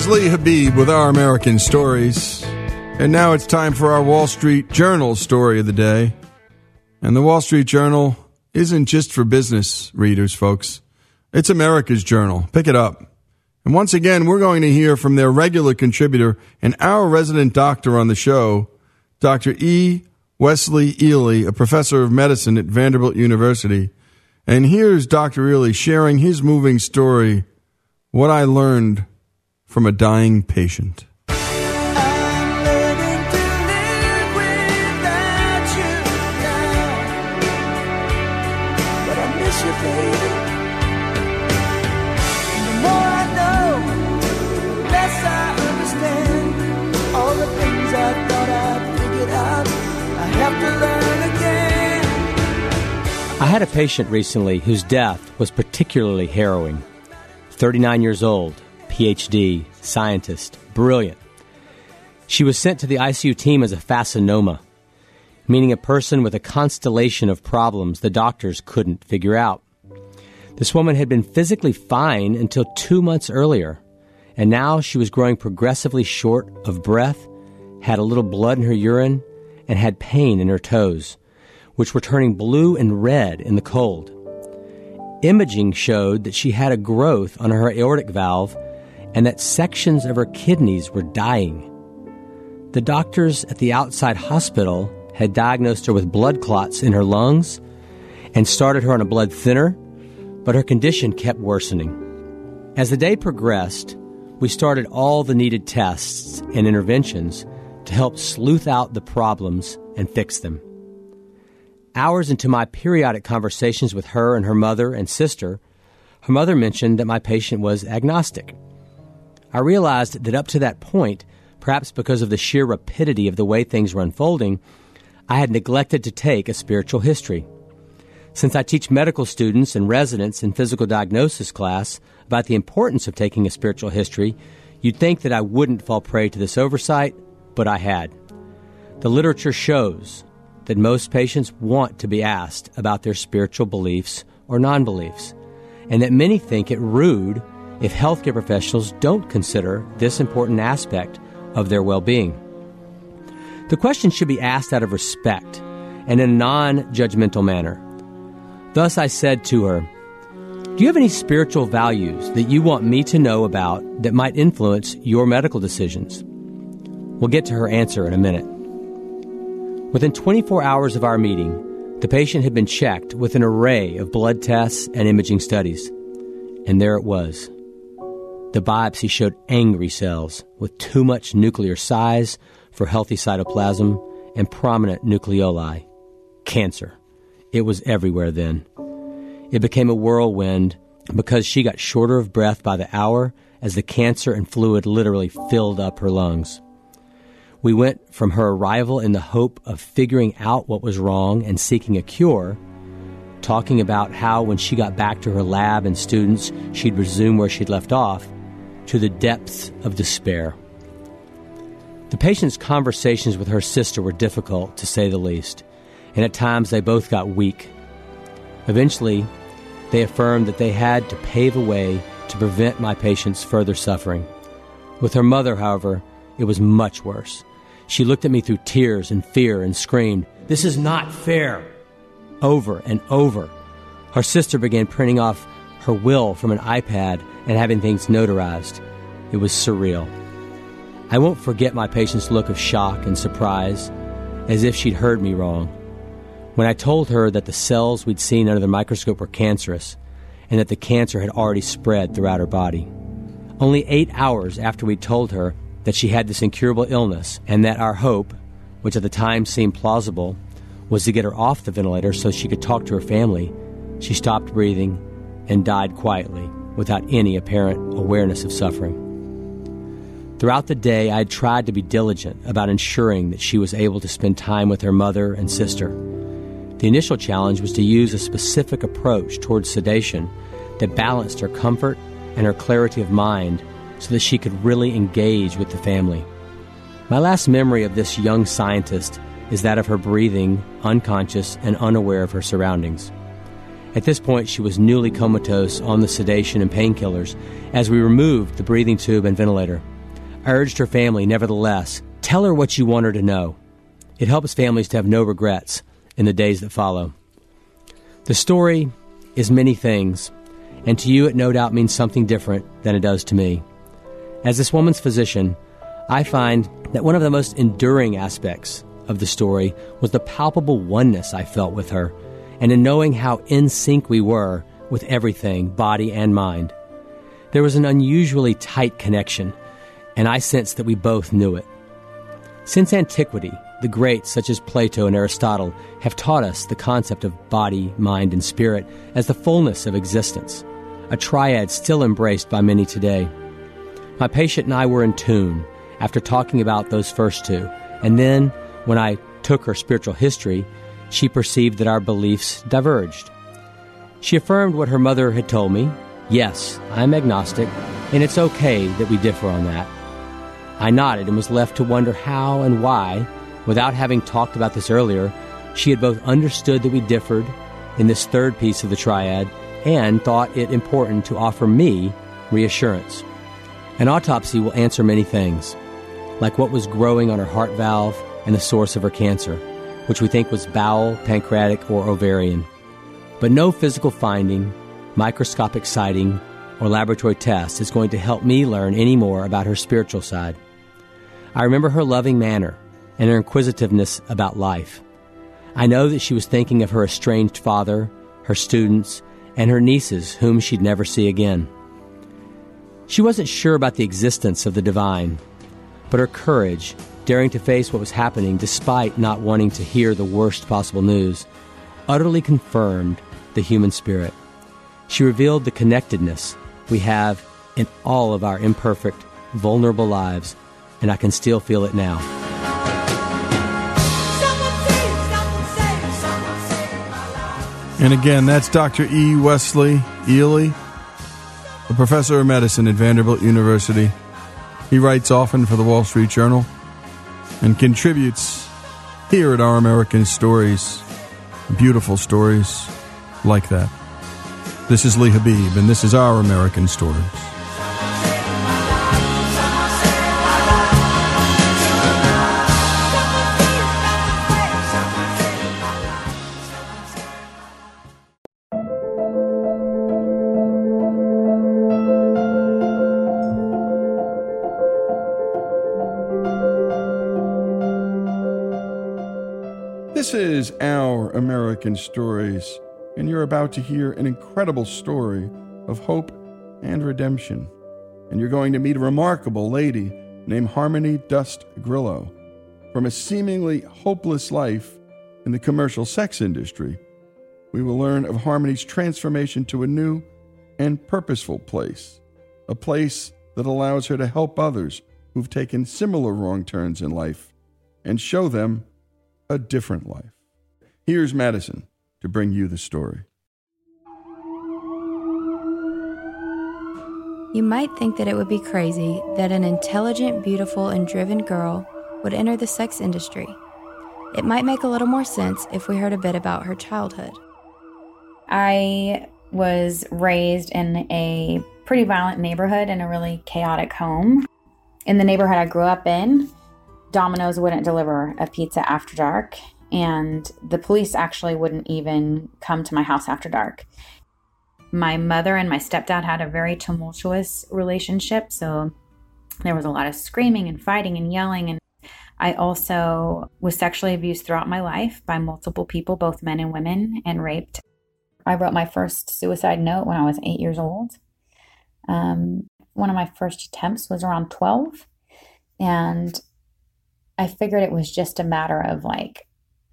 Is Lee Habib with Our American Stories. And now it's time for our Wall Street Journal story of the day. And the Wall Street Journal isn't just for business readers, folks. It's America's Journal. Pick it up. And once again, we're going to hear from their regular contributor and our resident doctor on the show, Dr. E. Wesley Ely, a professor of medicine at Vanderbilt University. And here's Dr. Ely sharing his moving story, What I Learned from a Dying Patient. I had a patient recently whose death was particularly harrowing. 39 years old, PhD, scientist, brilliant. She was sent to the ICU team as a fascinoma, meaning a person with a constellation of problems the doctors couldn't figure out. This woman had been physically fine until two months earlier, and now she was growing progressively short of breath, had a little blood in her urine, and had pain in her toes which were turning blue and red in the cold. Imaging showed that she had a growth on her aortic valve and that sections of her kidneys were dying. The doctors at the outside hospital had diagnosed her with blood clots in her lungs and started her on a blood thinner, but her condition kept worsening. As the day progressed, we started all the needed tests and interventions to help sleuth out the problems and fix them. Hours into my periodic conversations with her and her mother and sister, her mother mentioned that my patient was agnostic. I realized that up to that point, perhaps because of the sheer rapidity of the way things were unfolding, I had neglected to take a spiritual history. Since I teach medical students and residents in physical diagnosis class about the importance of taking a spiritual history, you'd think that I wouldn't fall prey to this oversight, but I had. The literature shows that most patients want to be asked about their spiritual beliefs or non beliefs, and that many think it rude if healthcare professionals don't consider this important aspect of their well being. The question should be asked out of respect and in a non judgmental manner. Thus, I said to her, Do you have any spiritual values that you want me to know about that might influence your medical decisions? We'll get to her answer in a minute. Within 24 hours of our meeting, the patient had been checked with an array of blood tests and imaging studies. And there it was. The biopsy showed angry cells with too much nuclear size for healthy cytoplasm and prominent nucleoli. Cancer. It was everywhere then. It became a whirlwind because she got shorter of breath by the hour as the cancer and fluid literally filled up her lungs. We went from her arrival in the hope of figuring out what was wrong and seeking a cure, talking about how when she got back to her lab and students, she'd resume where she'd left off, to the depths of despair. The patient's conversations with her sister were difficult, to say the least, and at times they both got weak. Eventually, they affirmed that they had to pave a way to prevent my patient's further suffering. With her mother, however, it was much worse. She looked at me through tears and fear and screamed, This is not fair! Over and over. Her sister began printing off her will from an iPad and having things notarized. It was surreal. I won't forget my patient's look of shock and surprise, as if she'd heard me wrong. When I told her that the cells we'd seen under the microscope were cancerous, and that the cancer had already spread throughout her body. Only eight hours after we told her that she had this incurable illness and that our hope, which at the time seemed plausible, was to get her off the ventilator so she could talk to her family, she stopped breathing and died quietly without any apparent awareness of suffering. Throughout the day, I had tried to be diligent about ensuring that she was able to spend time with her mother and sister. The initial challenge was to use a specific approach towards sedation that balanced her comfort and her clarity of mind so that she could really engage with the family. My last memory of this young scientist is that of her breathing, unconscious and unaware of her surroundings. At this point, she was newly comatose on the sedation and painkillers as we removed the breathing tube and ventilator. I urged her family, nevertheless, tell her what you want her to know. It helps families to have no regrets in the days that follow. The story is many things, and to you it no doubt means something different than it does to me. As this woman's physician, I find that one of the most enduring aspects of the story was the palpable oneness I felt with her, and in knowing how in sync we were with everything, body and mind. There was an unusually tight connection, and I sensed that we both knew it. Since antiquity, the greats such as Plato and Aristotle have taught us the concept of body, mind, and spirit as the fullness of existence, a triad still embraced by many today. My patient and I were in tune after talking about those first two, and then, when I took her spiritual history, she perceived that our beliefs diverged. She affirmed what her mother had told me yes, I'm agnostic, and it's okay that we differ on that. I nodded and was left to wonder how and why, without having talked about this earlier, she had both understood that we differed in this third piece of the triad and thought it important to offer me reassurance. An autopsy will answer many things, like what was growing on her heart valve and the source of her cancer, which we think was bowel, pancreatic, or ovarian. But no physical finding, microscopic sighting, or laboratory test is going to help me learn any more about her spiritual side. I remember her loving manner and her inquisitiveness about life. I know that she was thinking of her estranged father, her students, and her nieces, whom she'd never see again. She wasn't sure about the existence of the divine, but her courage, daring to face what was happening despite not wanting to hear the worst possible news, utterly confirmed the human spirit. She revealed the connectedness we have in all of our imperfect, vulnerable lives, and I can still feel it now. And again, that's Dr. E. Wesley Ely a professor of medicine at Vanderbilt University. He writes often for the Wall Street Journal and contributes here at Our American Stories, beautiful stories like that. This is Lee Habib, and this is Our American Stories. American Stories, and you're about to hear an incredible story of hope and redemption. And you're going to meet a remarkable lady named Harmony Dust Grillo. From a seemingly hopeless life in the commercial sex industry, we will learn of Harmony's transformation to a new and purposeful place, a place that allows her to help others who've taken similar wrong turns in life and show them a different life. Here's Madison to bring you the story. You might think that it would be crazy that an intelligent, beautiful, and driven girl would enter the sex industry. It might make a little more sense if we heard a bit about her childhood. I was raised in a pretty violent neighborhood in a really chaotic home. In the neighborhood I grew up in, Domino's wouldn't deliver a pizza after dark, and the police actually wouldn't even come to my house after dark. My mother and my stepdad had a very tumultuous relationship, so there was a lot of screaming and fighting and yelling. And I also was sexually abused throughout my life by multiple people, both men and women, and raped. I wrote my first suicide note when I was eight years old. Um, one of my first attempts was around 12. And I figured it was just a matter of like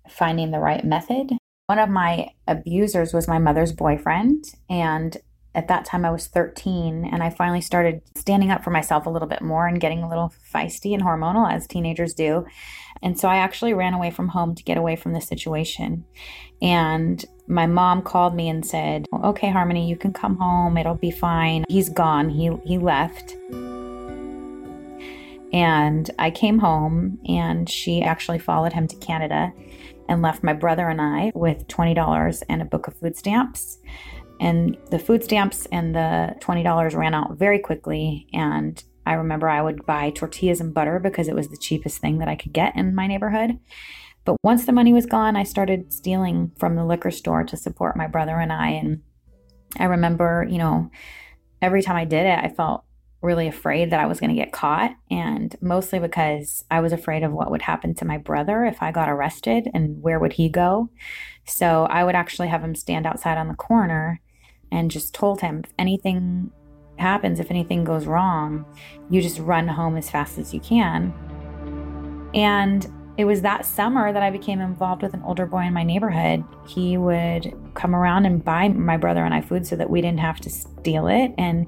finding the right method. One of my abusers was my mother's boyfriend. And at that time, I was 13, and I finally started standing up for myself a little bit more and getting a little feisty and hormonal, as teenagers do. And so I actually ran away from home to get away from the situation. And my mom called me and said, Okay, Harmony, you can come home. It'll be fine. He's gone. He, he left. And I came home and she actually followed him to Canada. And left my brother and I with $20 and a book of food stamps. And the food stamps and the $20 ran out very quickly. And I remember I would buy tortillas and butter because it was the cheapest thing that I could get in my neighborhood. But once the money was gone, I started stealing from the liquor store to support my brother and I. And I remember, you know, every time I did it, I felt really afraid that I was going to get caught. And mostly because I was afraid of what would happen to my brother if I got arrested and where would he go. So I would actually have him stand outside on the corner and just told him if anything happens, if anything goes wrong, you just run home as fast as you can. And it was that summer that I became involved with an older boy in my neighborhood. He would come around and buy my brother and I food so that we didn't have to steal it. And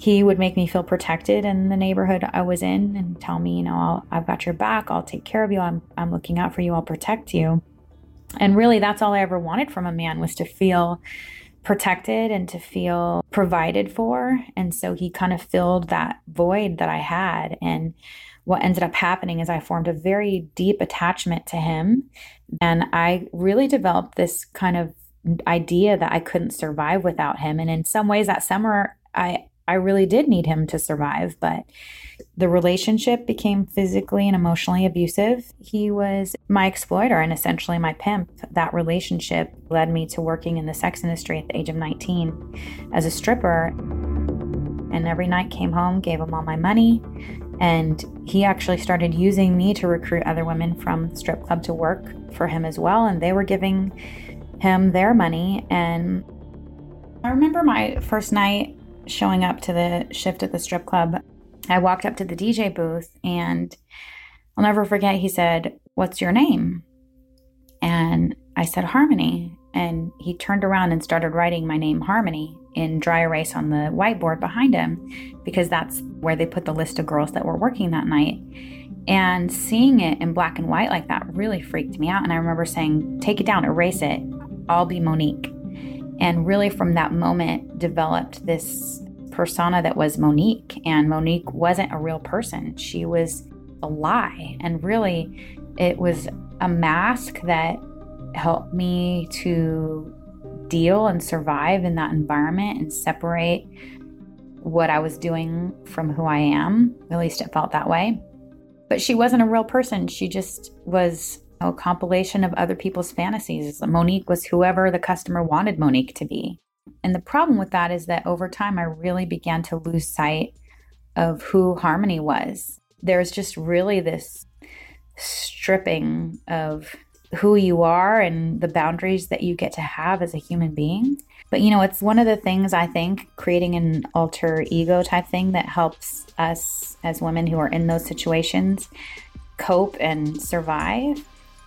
he would make me feel protected in the neighborhood I was in and tell me, you know, i have got your back. I'll take care of you. I'm, I'm looking out for you. I'll protect you. And really, that's all I ever wanted from a man was to feel protected and to feel provided for. And so he kind of filled that void that I had. And what ended up happening is I formed a very deep attachment to him. And I really developed this kind of idea that I couldn't survive without him. And in some ways, that summer, I I really did need him to survive, but the relationship became physically and emotionally abusive. He was my exploiter and essentially my pimp. That relationship led me to working in the sex industry at the age of 19 as a stripper. And every night came home, gave him all my money, and he actually started using me to recruit other women from strip club to work for him as well. And they were giving him their money. And I remember my first night showing up to the shift at the strip club, I walked up to the DJ booth and I'll never forget, he said, What's your name? And I said, Harmony. And he turned around and started writing my name, Harmony, in dry erase on the whiteboard behind him because that's where they put the list of girls that were working that night. And seeing it in black and white like that really freaked me out. And I remember saying, Take it down, erase it. I'll be Monique. And really, from that moment, developed this persona that was Monique. And Monique wasn't a real person, she was a lie. And really, it was a mask that helped me to deal and survive in that environment and separate what I was doing from who I am. At least it felt that way. But she wasn't a real person. She just was a compilation of other people's fantasies. Monique was whoever the customer wanted Monique to be. And the problem with that is that over time, I really began to lose sight of who Harmony was. There's just really this stripping of who you are and the boundaries that you get to have as a human being. But you know, it's one of the things I think creating an alter ego type thing that helps us as women who are in those situations cope and survive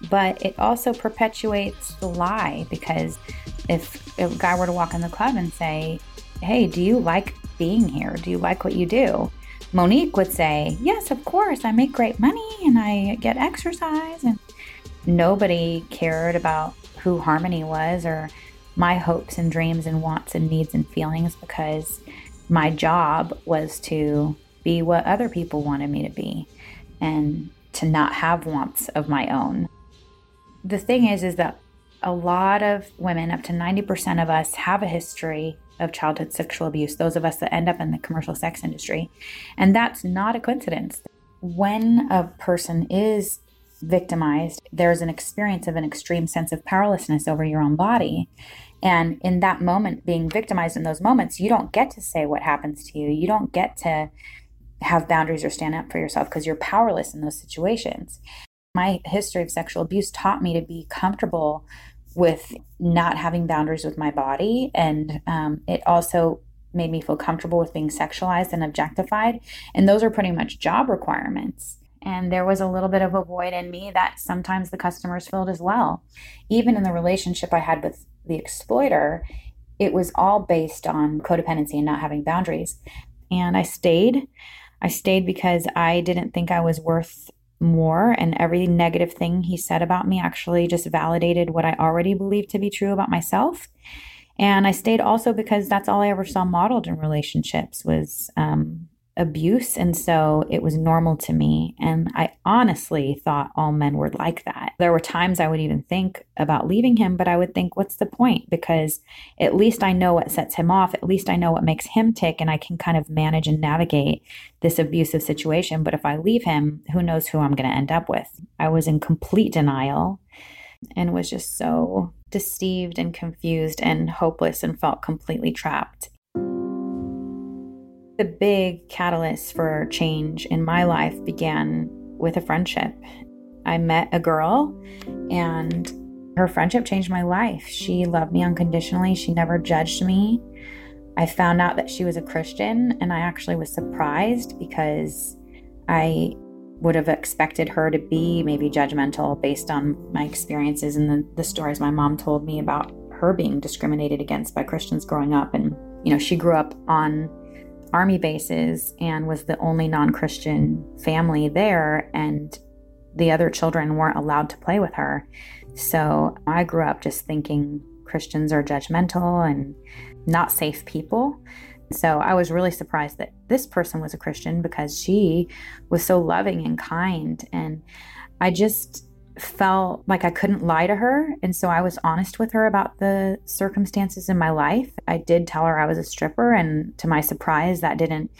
but it also perpetuates the lie because if a guy were to walk in the club and say, Hey, do you like being here? Do you like what you do? Monique would say, Yes, of course. I make great money and I get exercise. And nobody cared about who Harmony was or my hopes and dreams and wants and needs and feelings because my job was to be what other people wanted me to be and to not have wants of my own the thing is is that a lot of women up to 90% of us have a history of childhood sexual abuse those of us that end up in the commercial sex industry. And that's not a coincidence. When a person is victimized there's an experience of an extreme sense of powerlessness over your own body. And in that moment being victimized in those moments you don't get to say what happens to you. You don't get to have boundaries or stand up for yourself because you're powerless in those situations my history of sexual abuse taught me to be comfortable with not having boundaries with my body. And um, it also made me feel comfortable with being sexualized and objectified. And those are pretty much job requirements. And there was a little bit of a void in me that sometimes the customers filled as well. Even in the relationship I had with the exploiter, it was all based on codependency and not having boundaries. And I stayed. I stayed because I didn't think I was worth more and every negative thing he said about me actually just validated what I already believed to be true about myself. And I stayed also because that's all I ever saw modeled in relationships was um, abuse. And so it was normal to me. And I honestly thought all men were like that. There were times I would even think about leaving him, but I would think, what's the point? Because at least I know what sets him off. At least I know what makes him tick, and I can kind of manage and navigate this abusive situation. But if I leave him, who knows who I'm going to end up with? I was in complete denial and was just so deceived and confused and hopeless and felt completely trapped the big catalyst for change in my life began with a friendship. I met a girl and her friendship changed my life. She loved me unconditionally, she never judged me. I found out that she was a Christian and I actually was surprised because I would have expected her to be maybe judgmental based on my experiences and the, the stories my mom told me about her being discriminated against by Christians growing up. And, you know, she grew up on army bases and was the only non Christian family there, and the other children weren't allowed to play with her. So I grew up just thinking Christians are judgmental and not safe people. So I was really surprised that this person was a Christian because she was so loving and kind. And I just felt like I couldn't lie to her. And so I was honest with her about the circumstances in my life. I did tell her I was a stripper, and to my surprise, that didn't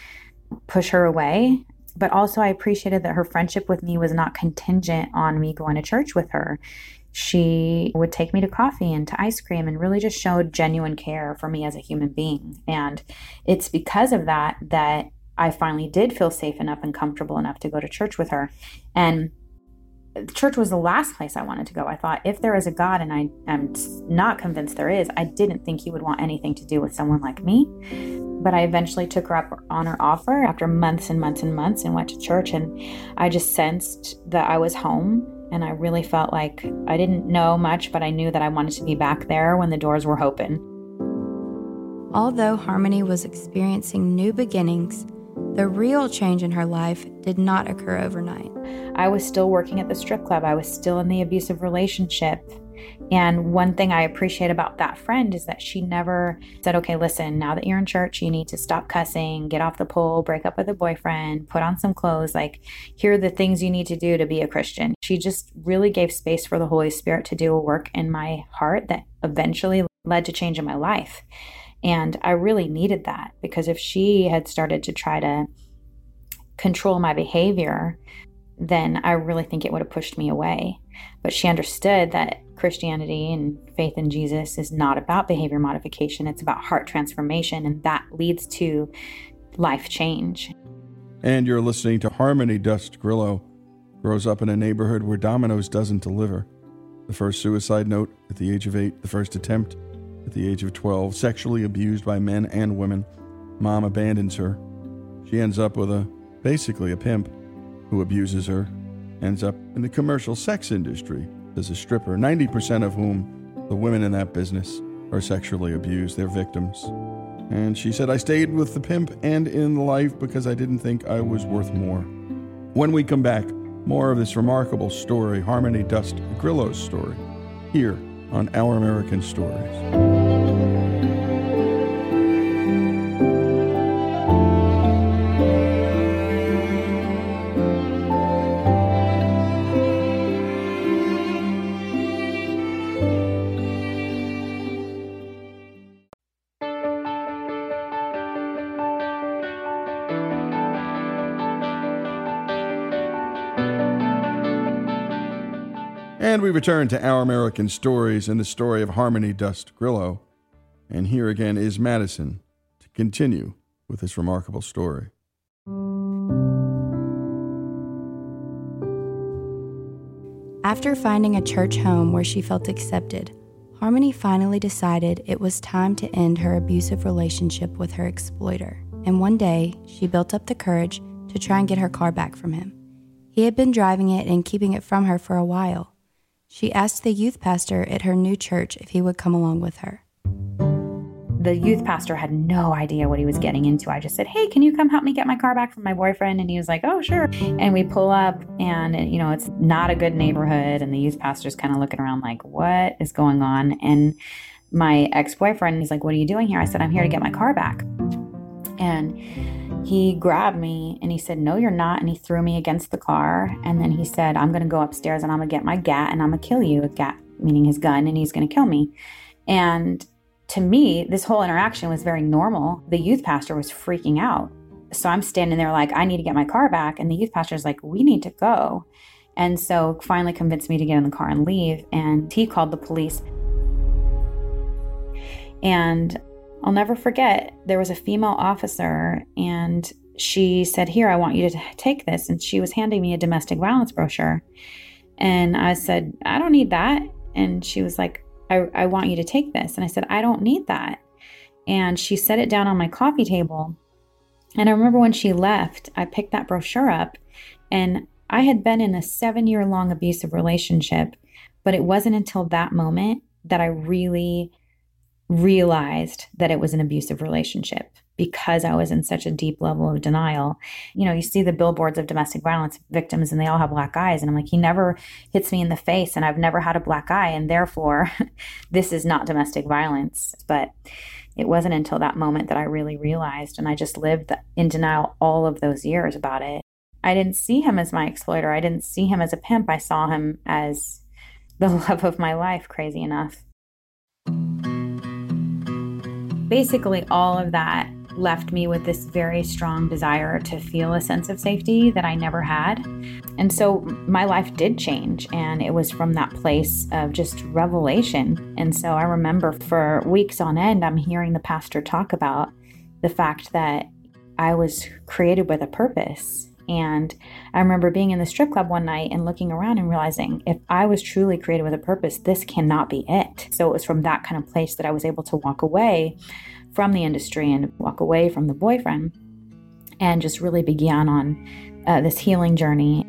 push her away. But also, I appreciated that her friendship with me was not contingent on me going to church with her. She would take me to coffee and to ice cream and really just showed genuine care for me as a human being. And it's because of that that I finally did feel safe enough and comfortable enough to go to church with her. And church was the last place I wanted to go. I thought if there is a God, and I am not convinced there is, I didn't think he would want anything to do with someone like me. But I eventually took her up on her offer after months and months and months and went to church. And I just sensed that I was home. And I really felt like I didn't know much, but I knew that I wanted to be back there when the doors were open. Although Harmony was experiencing new beginnings, the real change in her life did not occur overnight. I was still working at the strip club, I was still in the abusive relationship. And one thing I appreciate about that friend is that she never said, okay, listen, now that you're in church, you need to stop cussing, get off the pole, break up with a boyfriend, put on some clothes. Like, here are the things you need to do to be a Christian. She just really gave space for the Holy Spirit to do a work in my heart that eventually led to change in my life. And I really needed that because if she had started to try to control my behavior, then I really think it would have pushed me away. But she understood that Christianity and faith in Jesus is not about behavior modification, it's about heart transformation, and that leads to life change. And you're listening to Harmony Dust Grillo. Grows up in a neighborhood where Domino's doesn't deliver. The first suicide note at the age of eight, the first attempt at the age of 12, sexually abused by men and women. Mom abandons her. She ends up with a basically a pimp who abuses her, ends up in the commercial sex industry as a stripper, 90% of whom the women in that business are sexually abused, they're victims. And she said, I stayed with the pimp and in life because I didn't think I was worth more. When we come back, more of this remarkable story, Harmony Dust Grillo's story, here on Our American Stories. Return to Our American Stories and the story of Harmony Dust Grillo. And here again is Madison to continue with this remarkable story. After finding a church home where she felt accepted, Harmony finally decided it was time to end her abusive relationship with her exploiter. And one day, she built up the courage to try and get her car back from him. He had been driving it and keeping it from her for a while. She asked the youth pastor at her new church if he would come along with her. The youth pastor had no idea what he was getting into. I just said, Hey, can you come help me get my car back from my boyfriend? And he was like, Oh, sure. And we pull up, and, you know, it's not a good neighborhood. And the youth pastor's kind of looking around like, What is going on? And my ex boyfriend, is like, What are you doing here? I said, I'm here to get my car back. And he grabbed me and he said, No, you're not. And he threw me against the car. And then he said, I'm going to go upstairs and I'm going to get my gat and I'm going to kill you. A gat meaning his gun, and he's going to kill me. And to me, this whole interaction was very normal. The youth pastor was freaking out. So I'm standing there like, I need to get my car back. And the youth pastor is like, We need to go. And so finally convinced me to get in the car and leave. And he called the police. And I'll never forget, there was a female officer and she said, Here, I want you to take this. And she was handing me a domestic violence brochure. And I said, I don't need that. And she was like, I, I want you to take this. And I said, I don't need that. And she set it down on my coffee table. And I remember when she left, I picked that brochure up and I had been in a seven year long abusive relationship, but it wasn't until that moment that I really realized that it was an abusive relationship because I was in such a deep level of denial. You know, you see the billboards of domestic violence victims and they all have black eyes. And I'm like, he never hits me in the face and I've never had a black eye. And therefore, this is not domestic violence. But it wasn't until that moment that I really realized. And I just lived in denial all of those years about it. I didn't see him as my exploiter. I didn't see him as a pimp. I saw him as the love of my life, crazy enough. Basically, all of that left me with this very strong desire to feel a sense of safety that I never had. And so my life did change, and it was from that place of just revelation. And so I remember for weeks on end, I'm hearing the pastor talk about the fact that I was created with a purpose. And I remember being in the strip club one night and looking around and realizing if I was truly created with a purpose, this cannot be it. So it was from that kind of place that I was able to walk away from the industry and walk away from the boyfriend and just really began on uh, this healing journey.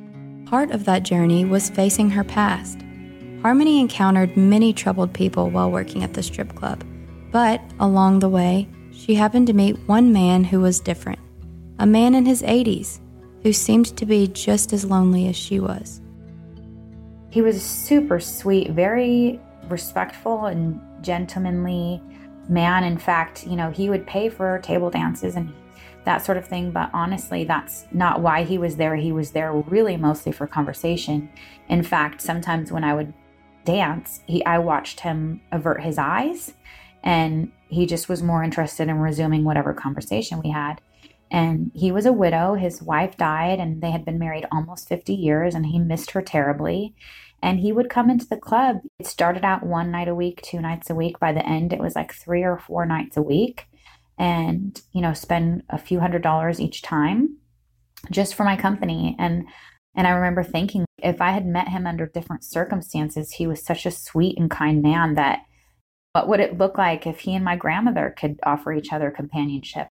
Part of that journey was facing her past. Harmony encountered many troubled people while working at the strip club, but along the way, she happened to meet one man who was different a man in his 80s who seemed to be just as lonely as she was. He was a super sweet, very respectful and gentlemanly man. In fact, you know, he would pay for table dances and that sort of thing. But honestly, that's not why he was there. He was there really mostly for conversation. In fact, sometimes when I would dance, he I watched him avert his eyes and he just was more interested in resuming whatever conversation we had. And he was a widow. His wife died and they had been married almost 50 years and he missed her terribly. And he would come into the club. It started out one night a week, two nights a week. By the end, it was like three or four nights a week. And, you know, spend a few hundred dollars each time just for my company. And and I remember thinking if I had met him under different circumstances, he was such a sweet and kind man that what would it look like if he and my grandmother could offer each other companionship?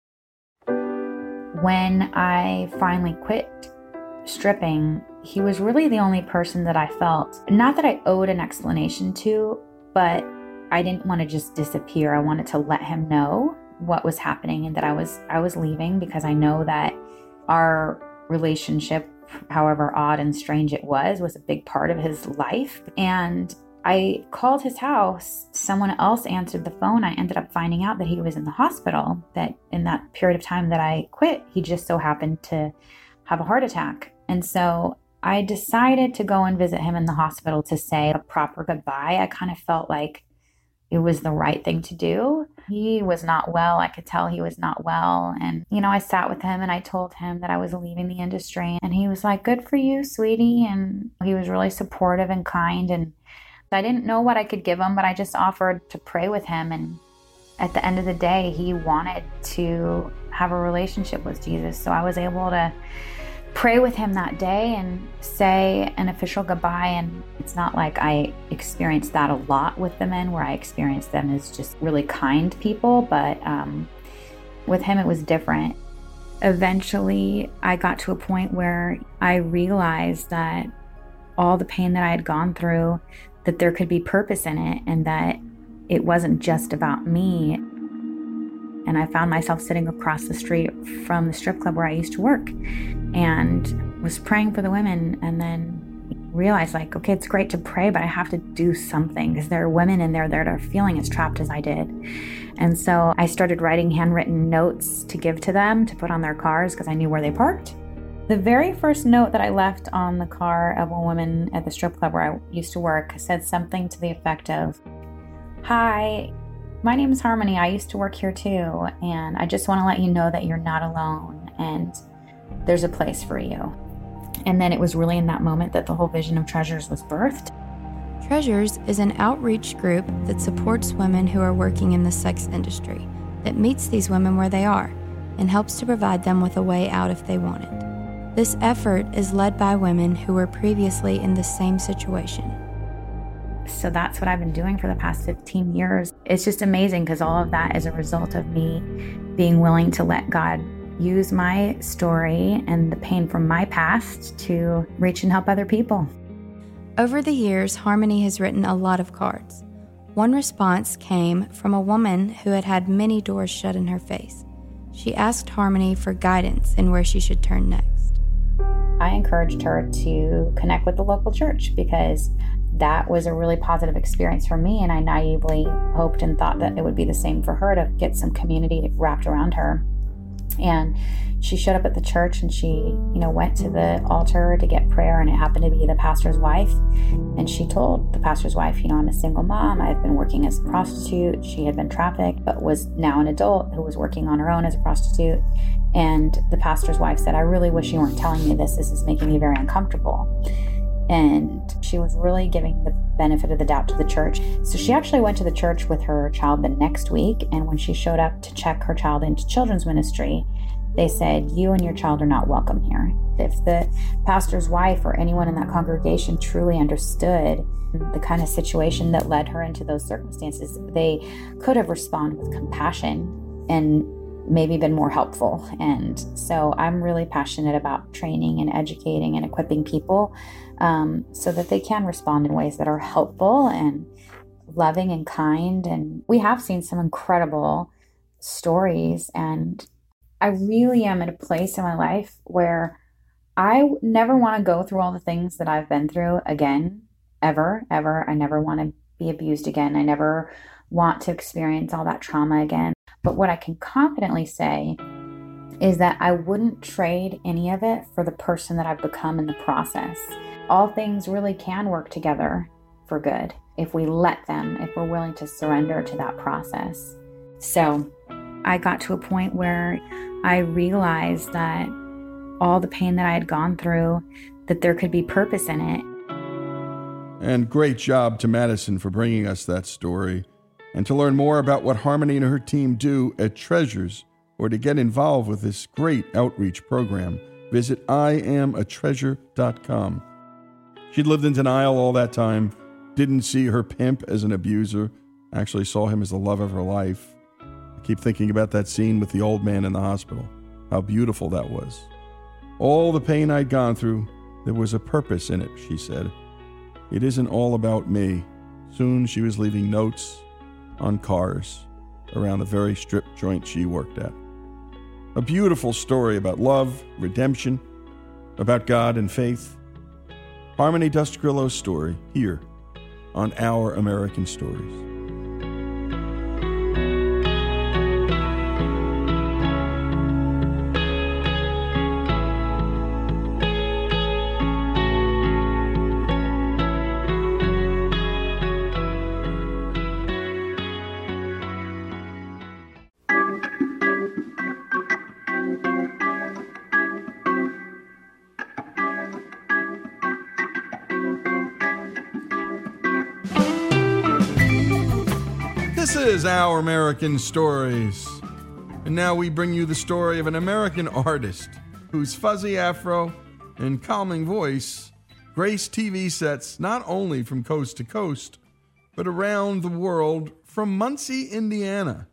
When I finally quit stripping, he was really the only person that I felt, not that I owed an explanation to, but I didn't want to just disappear. I wanted to let him know what was happening and that I was I was leaving because I know that our relationship however odd and strange it was was a big part of his life and I called his house. Someone else answered the phone. I ended up finding out that he was in the hospital. That in that period of time that I quit, he just so happened to have a heart attack. And so I decided to go and visit him in the hospital to say a proper goodbye. I kind of felt like it was the right thing to do. He was not well. I could tell he was not well. And, you know, I sat with him and I told him that I was leaving the industry. And he was like, Good for you, sweetie. And he was really supportive and kind. And I didn't know what I could give him, but I just offered to pray with him. And at the end of the day, he wanted to have a relationship with Jesus. So I was able to pray with him that day and say an official goodbye. And it's not like I experienced that a lot with the men, where I experienced them as just really kind people, but um, with him, it was different. Eventually, I got to a point where I realized that all the pain that I had gone through, that there could be purpose in it, and that it wasn't just about me. And I found myself sitting across the street from the strip club where I used to work and was praying for the women. And then realized like, okay, it's great to pray, but I have to do something because there are women in there that are feeling as trapped as I did. And so I started writing handwritten notes to give to them to put on their cars because I knew where they parked. The very first note that I left on the car of a woman at the strip club where I used to work said something to the effect of Hi, my name is Harmony. I used to work here too, and I just want to let you know that you're not alone and there's a place for you. And then it was really in that moment that the whole vision of Treasures was birthed. Treasures is an outreach group that supports women who are working in the sex industry, that meets these women where they are, and helps to provide them with a way out if they want it. This effort is led by women who were previously in the same situation. So that's what I've been doing for the past 15 years. It's just amazing because all of that is a result of me being willing to let God use my story and the pain from my past to reach and help other people. Over the years, Harmony has written a lot of cards. One response came from a woman who had had many doors shut in her face. She asked Harmony for guidance in where she should turn next. I encouraged her to connect with the local church because that was a really positive experience for me. And I naively hoped and thought that it would be the same for her to get some community wrapped around her. And she showed up at the church and she, you know, went to the altar to get prayer. And it happened to be the pastor's wife. And she told the pastor's wife, you know, I'm a single mom. I've been working as a prostitute. She had been trafficked, but was now an adult who was working on her own as a prostitute. And the pastor's wife said, I really wish you weren't telling me this. This is making me very uncomfortable and she was really giving the benefit of the doubt to the church. So she actually went to the church with her child the next week, and when she showed up to check her child into children's ministry, they said, You and your child are not welcome here. If the pastor's wife or anyone in that congregation truly understood the kind of situation that led her into those circumstances, they could have responded with compassion and maybe been more helpful. And so I'm really passionate about training and educating and equipping people um, so that they can respond in ways that are helpful and loving and kind. And we have seen some incredible stories. And I really am at a place in my life where I never want to go through all the things that I've been through again, ever, ever. I never want to be abused again. I never want to experience all that trauma again. But what I can confidently say is that I wouldn't trade any of it for the person that I've become in the process. All things really can work together for good if we let them, if we're willing to surrender to that process. So I got to a point where I realized that all the pain that I had gone through, that there could be purpose in it. And great job to Madison for bringing us that story. And to learn more about what Harmony and her team do at Treasures, or to get involved with this great outreach program, visit iamatreasure.com. She'd lived in denial all that time, didn't see her pimp as an abuser, actually saw him as the love of her life. I keep thinking about that scene with the old man in the hospital, how beautiful that was. All the pain I'd gone through, there was a purpose in it, she said. It isn't all about me. Soon she was leaving notes on cars around the very strip joint she worked at. A beautiful story about love, redemption, about God and faith. Harmony Dust-Grillo's story here on Our American Stories. Is Our American Stories. And now we bring you the story of an American artist whose fuzzy afro and calming voice grace TV sets not only from coast to coast, but around the world from Muncie, Indiana.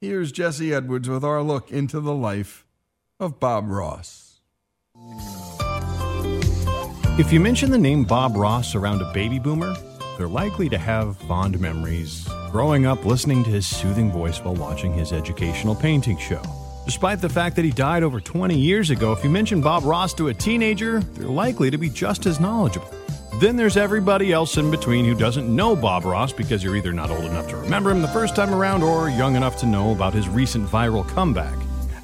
Here's Jesse Edwards with our look into the life of Bob Ross. If you mention the name Bob Ross around a baby boomer, they're likely to have fond memories growing up listening to his soothing voice while watching his educational painting show. Despite the fact that he died over 20 years ago, if you mention Bob Ross to a teenager, they're likely to be just as knowledgeable. Then there's everybody else in between who doesn't know Bob Ross because you're either not old enough to remember him the first time around or young enough to know about his recent viral comeback.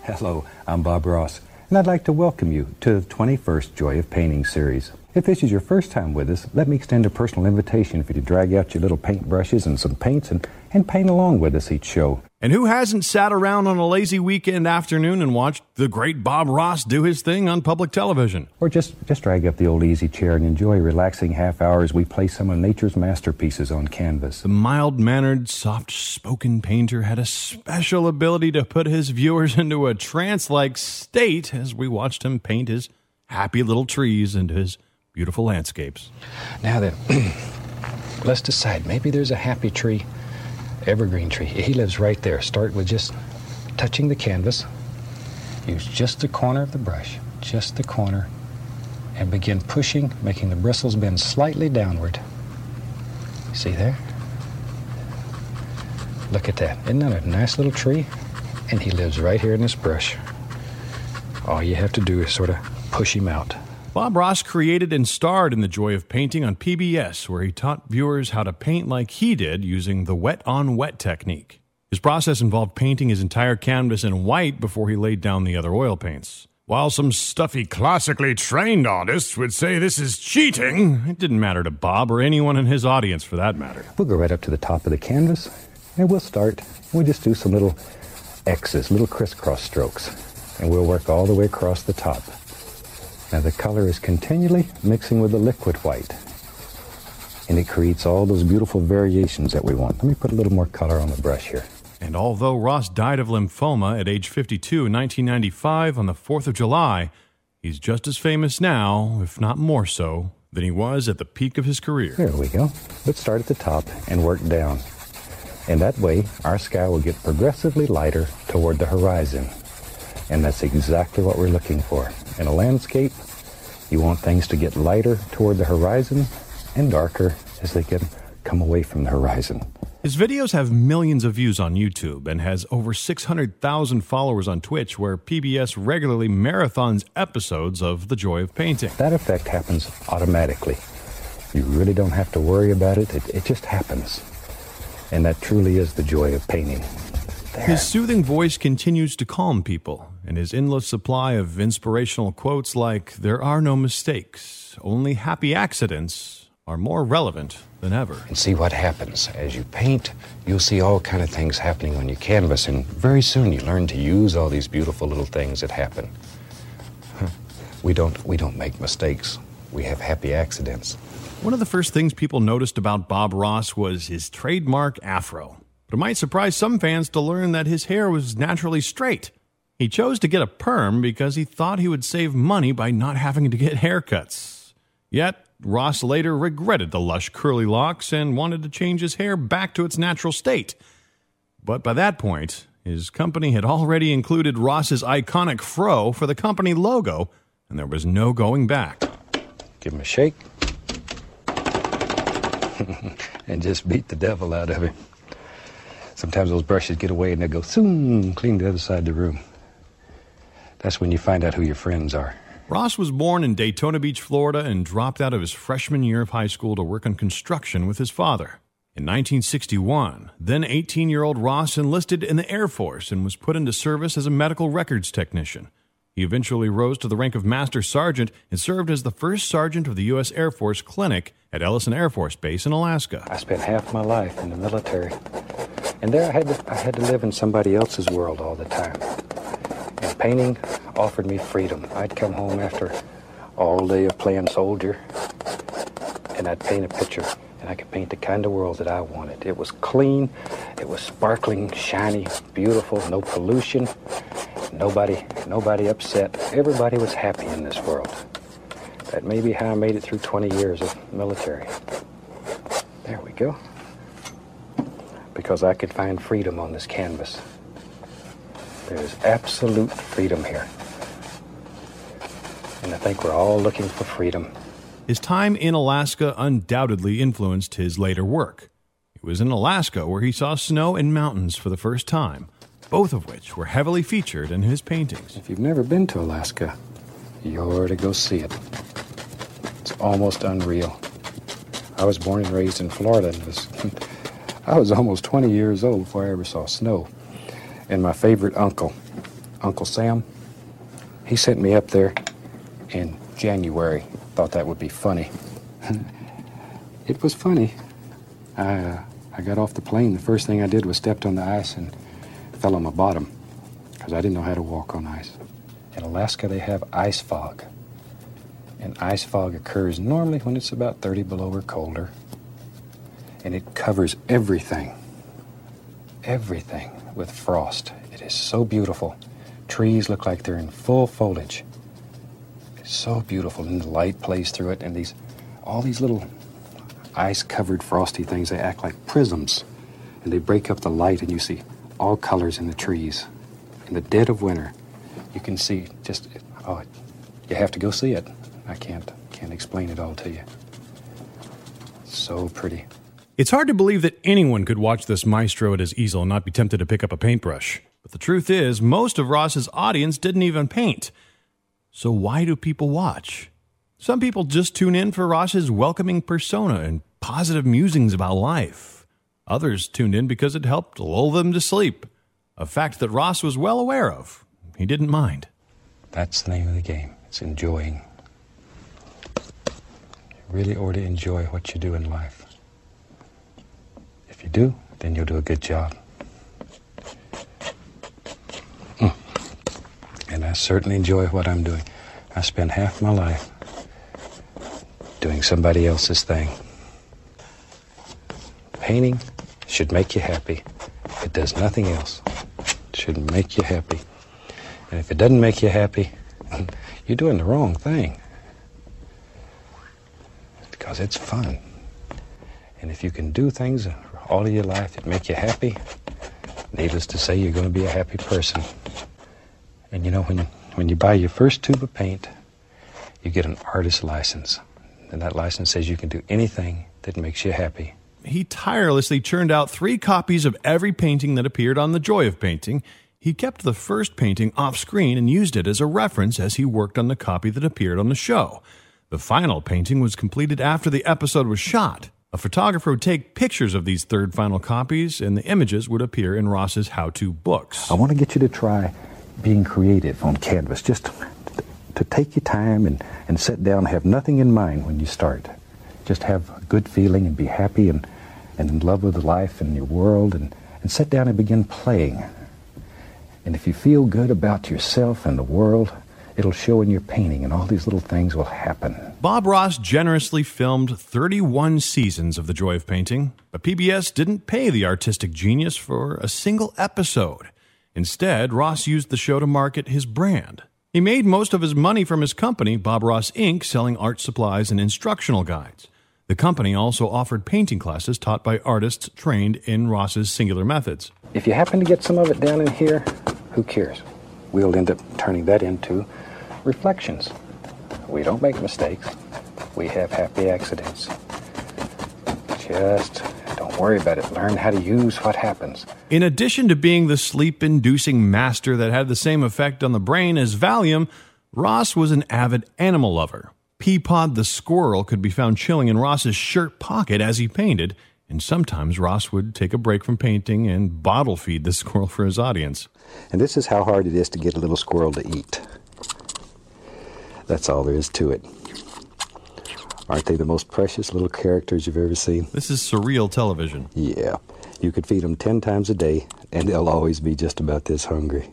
Hello, I'm Bob Ross, and I'd like to welcome you to the 21st Joy of Painting series. If this is your first time with us, let me extend a personal invitation for you to drag out your little paint brushes and some paints and, and paint along with us each show. And who hasn't sat around on a lazy weekend afternoon and watched the great Bob Ross do his thing on public television? Or just, just drag up the old easy chair and enjoy a relaxing half hour as we play some of nature's masterpieces on canvas. The mild mannered, soft spoken painter had a special ability to put his viewers into a trance like state as we watched him paint his happy little trees and his beautiful landscapes. Now then, let's decide. Maybe there's a happy tree, evergreen tree. He lives right there. Start with just touching the canvas. Use just the corner of the brush, just the corner, and begin pushing, making the bristles bend slightly downward. See there? Look at that. Isn't that a nice little tree? And he lives right here in this brush. All you have to do is sort of push him out. Bob Ross created and starred in The Joy of Painting on PBS, where he taught viewers how to paint like he did using the wet on wet technique. His process involved painting his entire canvas in white before he laid down the other oil paints. While some stuffy, classically trained artists would say this is cheating, it didn't matter to Bob or anyone in his audience for that matter. We'll go right up to the top of the canvas and we'll start. We'll just do some little X's, little crisscross strokes, and we'll work all the way across the top. Now the color is continually mixing with the liquid white. And it creates all those beautiful variations that we want. Let me put a little more color on the brush here. And although Ross died of lymphoma at age 52 in 1995 on the 4th of July, he's just as famous now, if not more so, than he was at the peak of his career. There we go. Let's start at the top and work down. And that way, our sky will get progressively lighter toward the horizon. And that's exactly what we're looking for. In a landscape, you want things to get lighter toward the horizon and darker as they get come away from the horizon. His videos have millions of views on YouTube and has over 600,000 followers on Twitch, where PBS regularly marathons episodes of The Joy of Painting. That effect happens automatically. You really don't have to worry about it, it, it just happens. And that truly is the joy of painting. There. His soothing voice continues to calm people, and his endless supply of inspirational quotes like, There are no mistakes, only happy accidents, are more relevant than ever. and see what happens as you paint you'll see all kind of things happening on your canvas and very soon you learn to use all these beautiful little things that happen we don't we don't make mistakes we have happy accidents One of the first things people noticed about Bob Ross was his trademark afro. But it might surprise some fans to learn that his hair was naturally straight. He chose to get a perm because he thought he would save money by not having to get haircuts. Yet, Ross later regretted the lush curly locks and wanted to change his hair back to its natural state. But by that point, his company had already included Ross's iconic fro for the company logo, and there was no going back. give him a shake and just beat the devil out of him sometimes those brushes get away and they go zoom clean the other side of the room that's when you find out who your friends are Ross was born in Daytona Beach, Florida, and dropped out of his freshman year of high school to work on construction with his father. In 1961, then 18 year old Ross enlisted in the Air Force and was put into service as a medical records technician. He eventually rose to the rank of Master Sergeant and served as the first sergeant of the U.S. Air Force Clinic at Eielson Air Force Base in Alaska. I spent half my life in the military, and there I had to, I had to live in somebody else's world all the time. And painting offered me freedom. I'd come home after all day of playing soldier, and I'd paint a picture, and I could paint the kind of world that I wanted. It was clean, it was sparkling, shiny, beautiful, no pollution, nobody, nobody upset. Everybody was happy in this world. That may be how I made it through 20 years of military. There we go. Because I could find freedom on this canvas. There's absolute freedom here. And I think we're all looking for freedom. His time in Alaska undoubtedly influenced his later work. It was in Alaska where he saw snow and mountains for the first time, both of which were heavily featured in his paintings. If you've never been to Alaska, you're to go see it. It's almost unreal. I was born and raised in Florida and was I was almost 20 years old before I ever saw snow. And my favorite uncle, Uncle Sam, he sent me up there in January. Thought that would be funny. it was funny. I, uh, I got off the plane. The first thing I did was stepped on the ice and fell on my bottom because I didn't know how to walk on ice. In Alaska, they have ice fog. And ice fog occurs normally when it's about 30 below or colder. And it covers everything, everything with frost. It is so beautiful. Trees look like they're in full foliage. It's so beautiful, and the light plays through it, and these, all these little ice-covered frosty things, they act like prisms, and they break up the light, and you see all colors in the trees. In the dead of winter, you can see just, oh, you have to go see it. I can't, can't explain it all to you. So pretty. It's hard to believe that anyone could watch this maestro at his easel and not be tempted to pick up a paintbrush. But the truth is, most of Ross's audience didn't even paint. So why do people watch? Some people just tune in for Ross's welcoming persona and positive musings about life. Others tuned in because it helped lull them to sleep, a fact that Ross was well aware of. He didn't mind. That's the name of the game. It's enjoying. You really ought to enjoy what you do in life. If you do, then you'll do a good job. Mm. And I certainly enjoy what I'm doing. I spend half my life doing somebody else's thing. Painting should make you happy. It does nothing else. It should make you happy. And if it doesn't make you happy, you're doing the wrong thing. Because it's fun. And if you can do things all of your life that make you happy, needless to say, you're going to be a happy person. And you know, when, when you buy your first tube of paint, you get an artist license. And that license says you can do anything that makes you happy. He tirelessly churned out three copies of every painting that appeared on The Joy of Painting. He kept the first painting off screen and used it as a reference as he worked on the copy that appeared on the show. The final painting was completed after the episode was shot. A photographer would take pictures of these third final copies, and the images would appear in Ross's how to books. I want to get you to try being creative on canvas. Just to take your time and, and sit down have nothing in mind when you start. Just have a good feeling and be happy and, and in love with life and your world and, and sit down and begin playing. And if you feel good about yourself and the world, it'll show in your painting and all these little things will happen. Bob Ross generously filmed 31 seasons of The Joy of Painting, but PBS didn't pay the artistic genius for a single episode. Instead, Ross used the show to market his brand. He made most of his money from his company, Bob Ross Inc., selling art supplies and instructional guides. The company also offered painting classes taught by artists trained in Ross's singular methods. If you happen to get some of it down in here, who cares? We'll end up turning that into reflections. We don't make mistakes. We have happy accidents. Just don't worry about it. Learn how to use what happens. In addition to being the sleep inducing master that had the same effect on the brain as Valium, Ross was an avid animal lover. Peapod the squirrel could be found chilling in Ross's shirt pocket as he painted, and sometimes Ross would take a break from painting and bottle feed the squirrel for his audience. And this is how hard it is to get a little squirrel to eat. That's all there is to it. Aren't they the most precious little characters you've ever seen? This is surreal television. Yeah. You could feed them ten times a day, and they'll always be just about this hungry.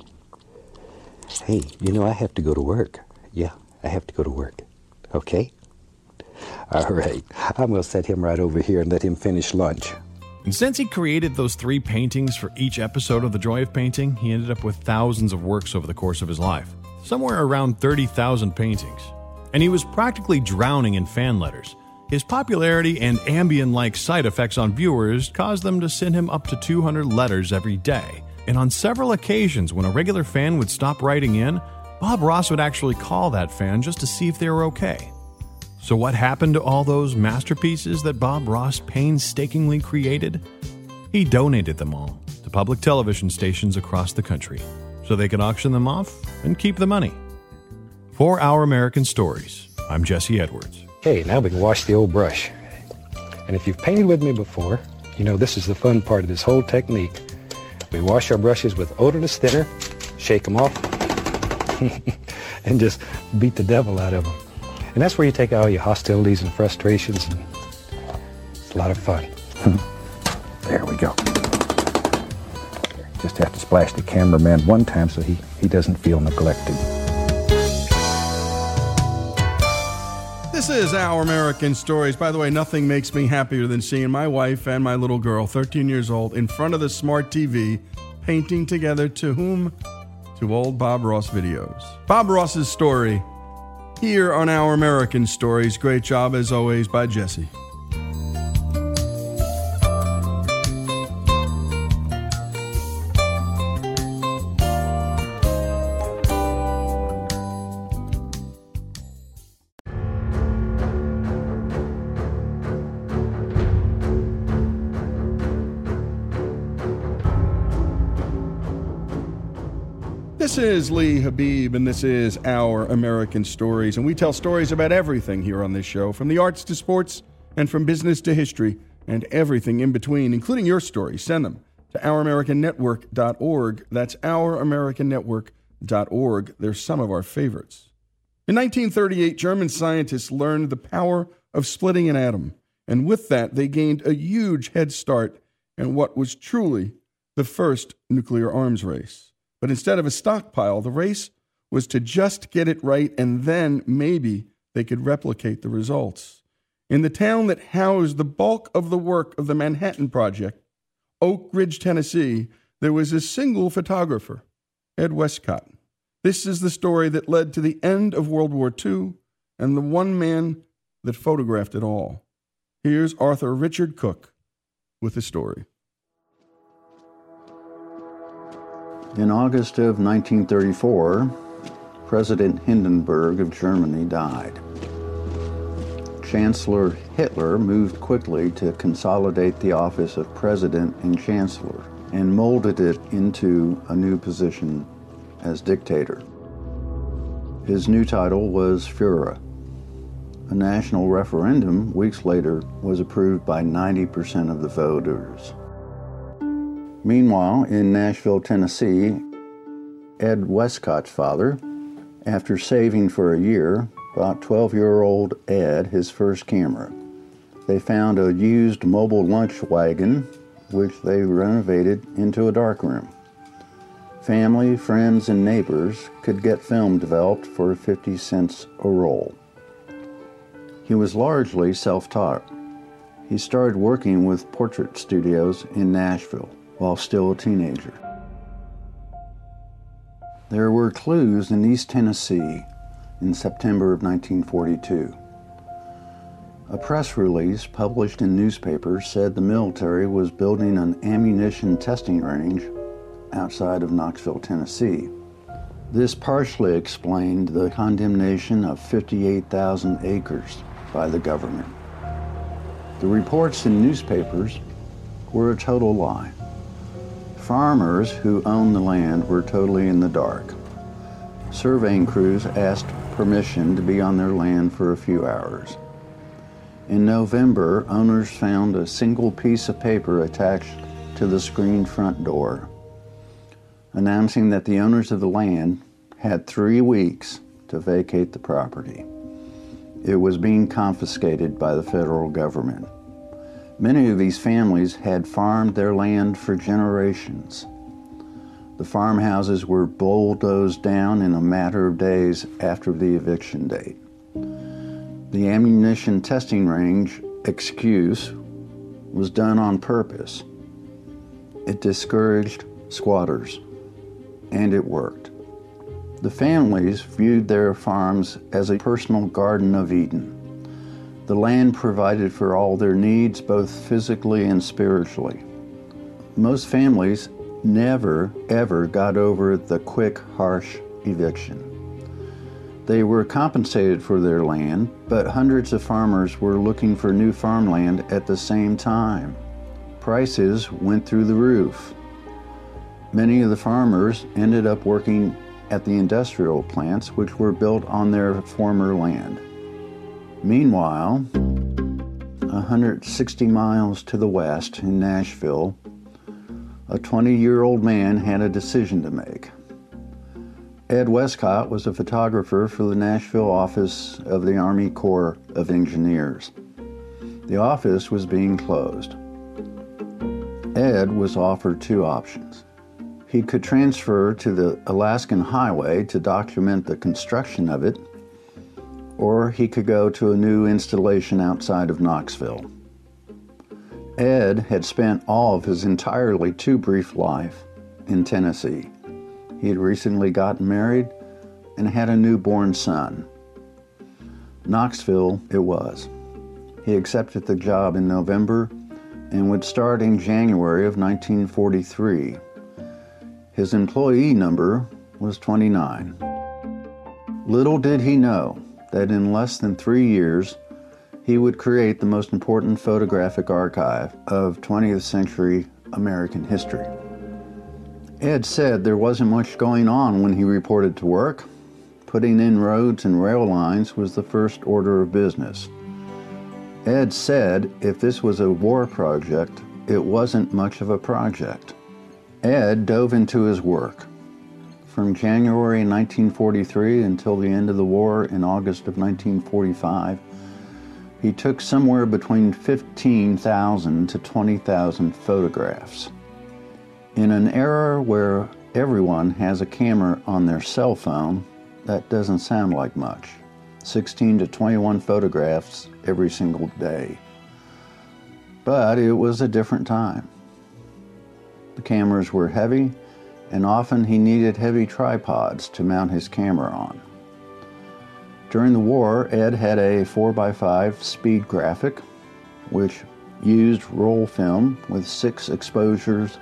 Hey, you know, I have to go to work. Yeah, I have to go to work. Okay? All right. I'm going to set him right over here and let him finish lunch. And since he created those three paintings for each episode of The Joy of Painting, he ended up with thousands of works over the course of his life, somewhere around 30,000 paintings and he was practically drowning in fan letters. His popularity and Ambien like side effects on viewers caused them to send him up to 200 letters every day. And on several occasions, when a regular fan would stop writing in, Bob Ross would actually call that fan just to see if they were okay. So, what happened to all those masterpieces that Bob Ross painstakingly created? He donated them all to public television stations across the country so they can auction them off and keep the money. For Our American Stories, I'm Jesse Edwards. Okay, now we can wash the old brush. And if you've painted with me before, you know this is the fun part of this whole technique. We wash our brushes with odorless thinner, shake them off, and just beat the devil out of them. And that's where you take all your hostilities and frustrations, and it's a lot of fun. there we go. Just have to splash the cameraman one time so he, he doesn't feel neglected. This is Our American Stories. By the way, nothing makes me happier than seeing my wife and my little girl, 13 years old, in front of the smart TV, painting together to whom? To old Bob Ross videos. Bob Ross's story here on Our American Stories. Great job, as always, by Jesse. This is Lee Habib, and this is Our American Stories. And we tell stories about everything here on this show, from the arts to sports, and from business to history, and everything in between, including your stories. Send them to ouramericannetwork.org. That's ouramericannetwork.org. They're some of our favorites. In 1938, German scientists learned the power of splitting an atom, and with that, they gained a huge head start in what was truly the first nuclear arms race. But instead of a stockpile, the race was to just get it right, and then maybe they could replicate the results. In the town that housed the bulk of the work of the Manhattan Project, Oak Ridge, Tennessee, there was a single photographer, Ed Westcott. This is the story that led to the end of World War II and the one man that photographed it all. Here's Arthur Richard Cook with the story. In August of 1934, President Hindenburg of Germany died. Chancellor Hitler moved quickly to consolidate the office of President and Chancellor and molded it into a new position as dictator. His new title was Fuhrer. A national referendum weeks later was approved by 90% of the voters. Meanwhile, in Nashville, Tennessee, Ed Westcott's father, after saving for a year, bought 12 year old Ed his first camera. They found a used mobile lunch wagon, which they renovated into a darkroom. Family, friends, and neighbors could get film developed for 50 cents a roll. He was largely self taught. He started working with portrait studios in Nashville while still a teenager. There were clues in East Tennessee in September of 1942. A press release published in newspapers said the military was building an ammunition testing range outside of Knoxville, Tennessee. This partially explained the condemnation of 58,000 acres by the government. The reports in newspapers were a total lie. Farmers who owned the land were totally in the dark. Surveying crews asked permission to be on their land for a few hours. In November, owners found a single piece of paper attached to the screened front door, announcing that the owners of the land had three weeks to vacate the property. It was being confiscated by the federal government. Many of these families had farmed their land for generations. The farmhouses were bulldozed down in a matter of days after the eviction date. The ammunition testing range excuse was done on purpose. It discouraged squatters, and it worked. The families viewed their farms as a personal Garden of Eden. The land provided for all their needs, both physically and spiritually. Most families never, ever got over the quick, harsh eviction. They were compensated for their land, but hundreds of farmers were looking for new farmland at the same time. Prices went through the roof. Many of the farmers ended up working at the industrial plants which were built on their former land. Meanwhile, 160 miles to the west in Nashville, a 20 year old man had a decision to make. Ed Westcott was a photographer for the Nashville office of the Army Corps of Engineers. The office was being closed. Ed was offered two options. He could transfer to the Alaskan Highway to document the construction of it, or he could go to a new installation outside of Knoxville. Ed had spent all of his entirely too brief life in Tennessee. He had recently gotten married and had a newborn son. Knoxville it was. He accepted the job in November and would start in January of 1943 his employee number was 29. Little did he know that in less than three years, he would create the most important photographic archive of 20th century American history. Ed said there wasn't much going on when he reported to work. Putting in roads and rail lines was the first order of business. Ed said if this was a war project, it wasn't much of a project. Ed dove into his work. From January 1943 until the end of the war in August of 1945, he took somewhere between 15,000 to 20,000 photographs. In an era where everyone has a camera on their cell phone, that doesn't sound like much. 16 to 21 photographs every single day. But it was a different time. The cameras were heavy, and often he needed heavy tripods to mount his camera on. During the war, Ed had a 4x5 speed graphic, which used roll film with six exposures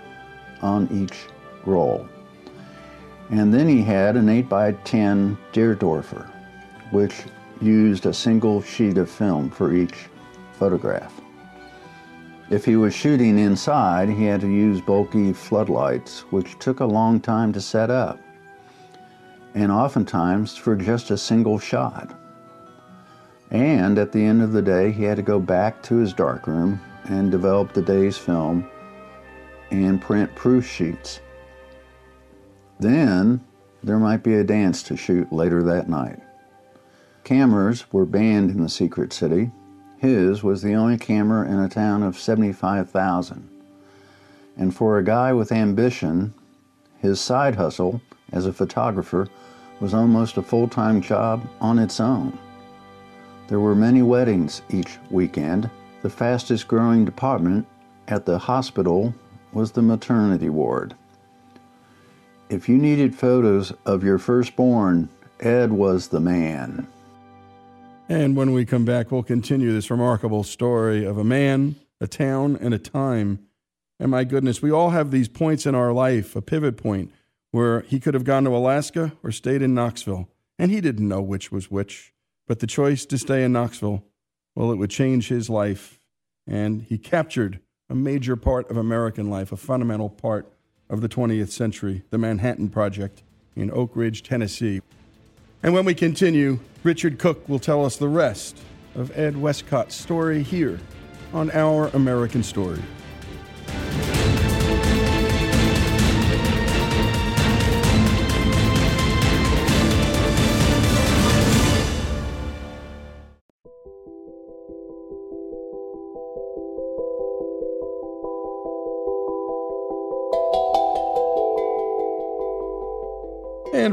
on each roll. And then he had an 8x10 Deardorfer, which used a single sheet of film for each photograph. If he was shooting inside, he had to use bulky floodlights, which took a long time to set up, and oftentimes for just a single shot. And at the end of the day, he had to go back to his darkroom and develop the day's film and print proof sheets. Then there might be a dance to shoot later that night. Cameras were banned in the secret city, his was the only camera in a town of 75,000. And for a guy with ambition, his side hustle as a photographer was almost a full time job on its own. There were many weddings each weekend. The fastest growing department at the hospital was the maternity ward. If you needed photos of your firstborn, Ed was the man. And when we come back, we'll continue this remarkable story of a man, a town, and a time. And my goodness, we all have these points in our life, a pivot point, where he could have gone to Alaska or stayed in Knoxville. And he didn't know which was which. But the choice to stay in Knoxville, well, it would change his life. And he captured a major part of American life, a fundamental part of the 20th century, the Manhattan Project in Oak Ridge, Tennessee. And when we continue, Richard Cook will tell us the rest of Ed Westcott's story here on Our American Story.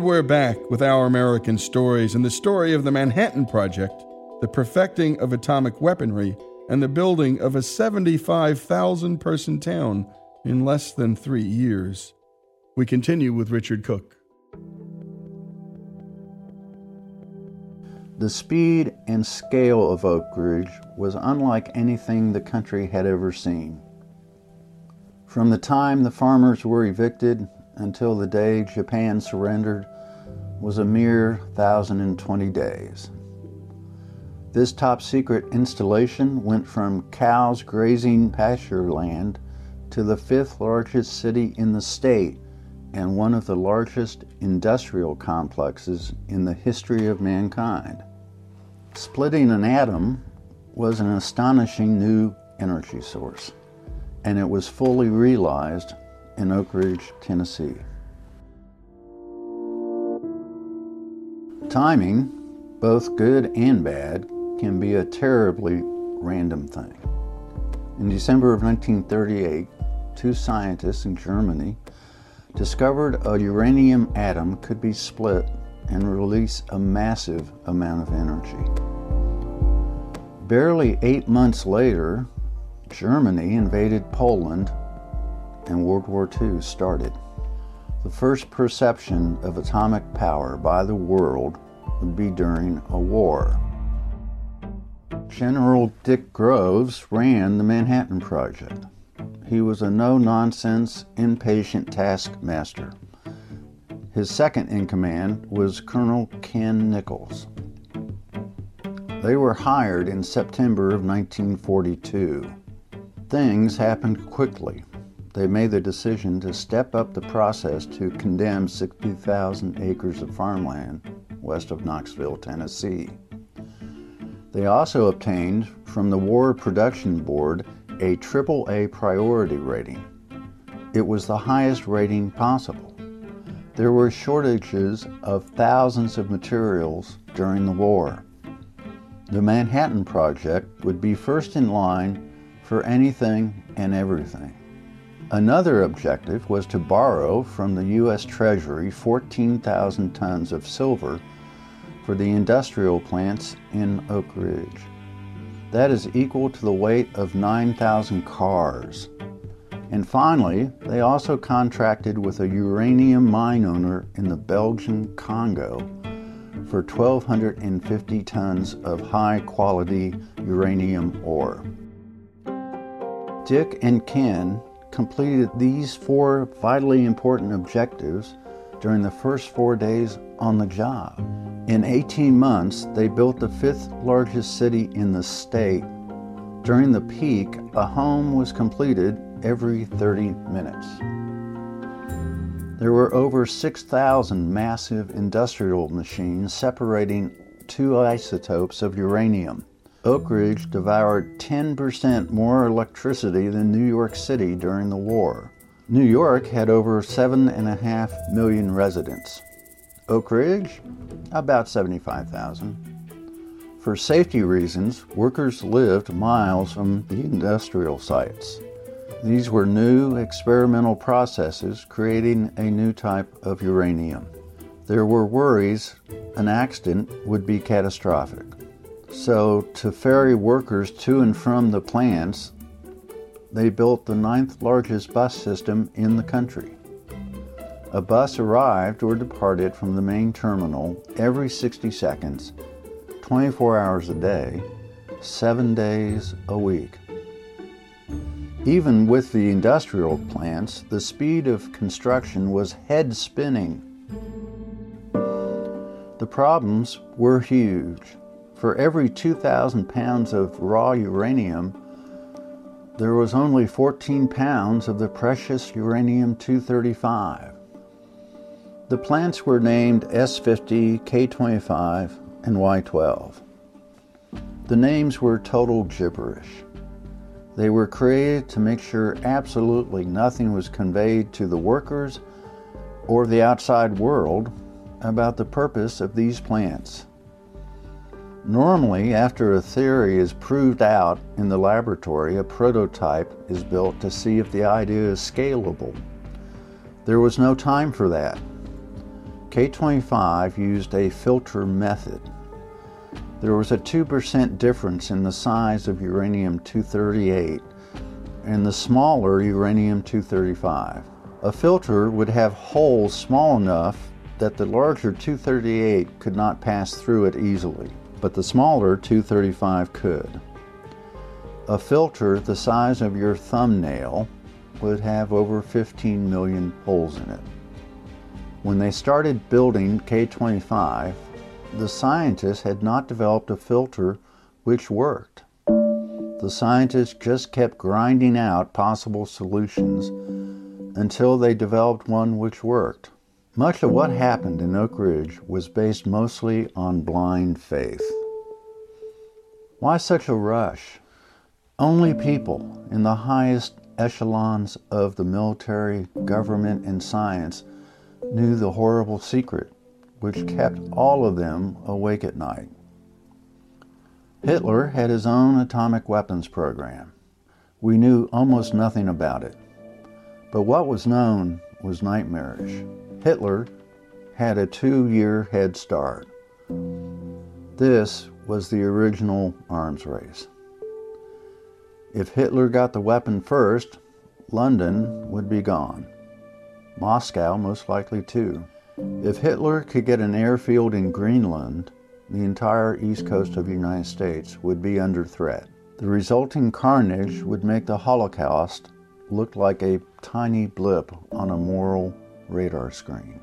And we're back with our American stories and the story of the Manhattan Project, the perfecting of atomic weaponry, and the building of a 75,000 person town in less than three years. We continue with Richard Cook. The speed and scale of Oak Ridge was unlike anything the country had ever seen. From the time the farmers were evicted until the day Japan surrendered was a mere 1,020 days. This top secret installation went from cows grazing pasture land to the fifth largest city in the state and one of the largest industrial complexes in the history of mankind. Splitting an atom was an astonishing new energy source, and it was fully realized in Oak Ridge, Tennessee. Timing, both good and bad, can be a terribly random thing. In December of 1938, two scientists in Germany discovered a uranium atom could be split and release a massive amount of energy. Barely eight months later, Germany invaded Poland and World War II started. The first perception of atomic power by the world would be during a war. General Dick Groves ran the Manhattan Project. He was a no nonsense, impatient taskmaster. His second in command was Colonel Ken Nichols. They were hired in September of 1942. Things happened quickly. They made the decision to step up the process to condemn 60,000 acres of farmland west of Knoxville, Tennessee. They also obtained from the War Production Board a AAA priority rating. It was the highest rating possible. There were shortages of thousands of materials during the war. The Manhattan Project would be first in line for anything and everything. Another objective was to borrow from the U.S. Treasury 14,000 tons of silver for the industrial plants in Oak Ridge. That is equal to the weight of 9,000 cars. And finally, they also contracted with a uranium mine owner in the Belgian Congo for 1,250 tons of high quality uranium ore. Dick and Ken completed these four vitally important objectives during the first four days on the job. In 18 months, they built the fifth largest city in the state. During the peak, a home was completed every 30 minutes. There were over 6,000 massive industrial machines separating two isotopes of uranium. Oak Ridge devoured 10% more electricity than New York City during the war. New York had over 7.5 million residents. Oak Ridge, about 75,000. For safety reasons, workers lived miles from the industrial sites. These were new experimental processes creating a new type of uranium. There were worries an accident would be catastrophic. So, to ferry workers to and from the plants, they built the ninth largest bus system in the country. A bus arrived or departed from the main terminal every 60 seconds, 24 hours a day, seven days a week. Even with the industrial plants, the speed of construction was head spinning. The problems were huge. For every 2,000 pounds of raw uranium, there was only 14 pounds of the precious uranium 235. The plants were named S50, K25, and Y12. The names were total gibberish. They were created to make sure absolutely nothing was conveyed to the workers or the outside world about the purpose of these plants. Normally, after a theory is proved out in the laboratory, a prototype is built to see if the idea is scalable. There was no time for that. K25 used a filter method. There was a 2% difference in the size of uranium 238 and the smaller uranium 235. A filter would have holes small enough that the larger 238 could not pass through it easily, but the smaller 235 could. A filter the size of your thumbnail would have over 15 million holes in it. When they started building K25, the scientists had not developed a filter which worked. The scientists just kept grinding out possible solutions until they developed one which worked. Much of what happened in Oak Ridge was based mostly on blind faith. Why such a rush? Only people in the highest echelons of the military, government, and science knew the horrible secret which kept all of them awake at night. Hitler had his own atomic weapons program. We knew almost nothing about it. But what was known was nightmarish. Hitler had a two year head start. This was the original arms race. If Hitler got the weapon first, London would be gone. Moscow, most likely, too. If Hitler could get an airfield in Greenland, the entire east coast of the United States would be under threat. The resulting carnage would make the Holocaust look like a tiny blip on a moral radar screen.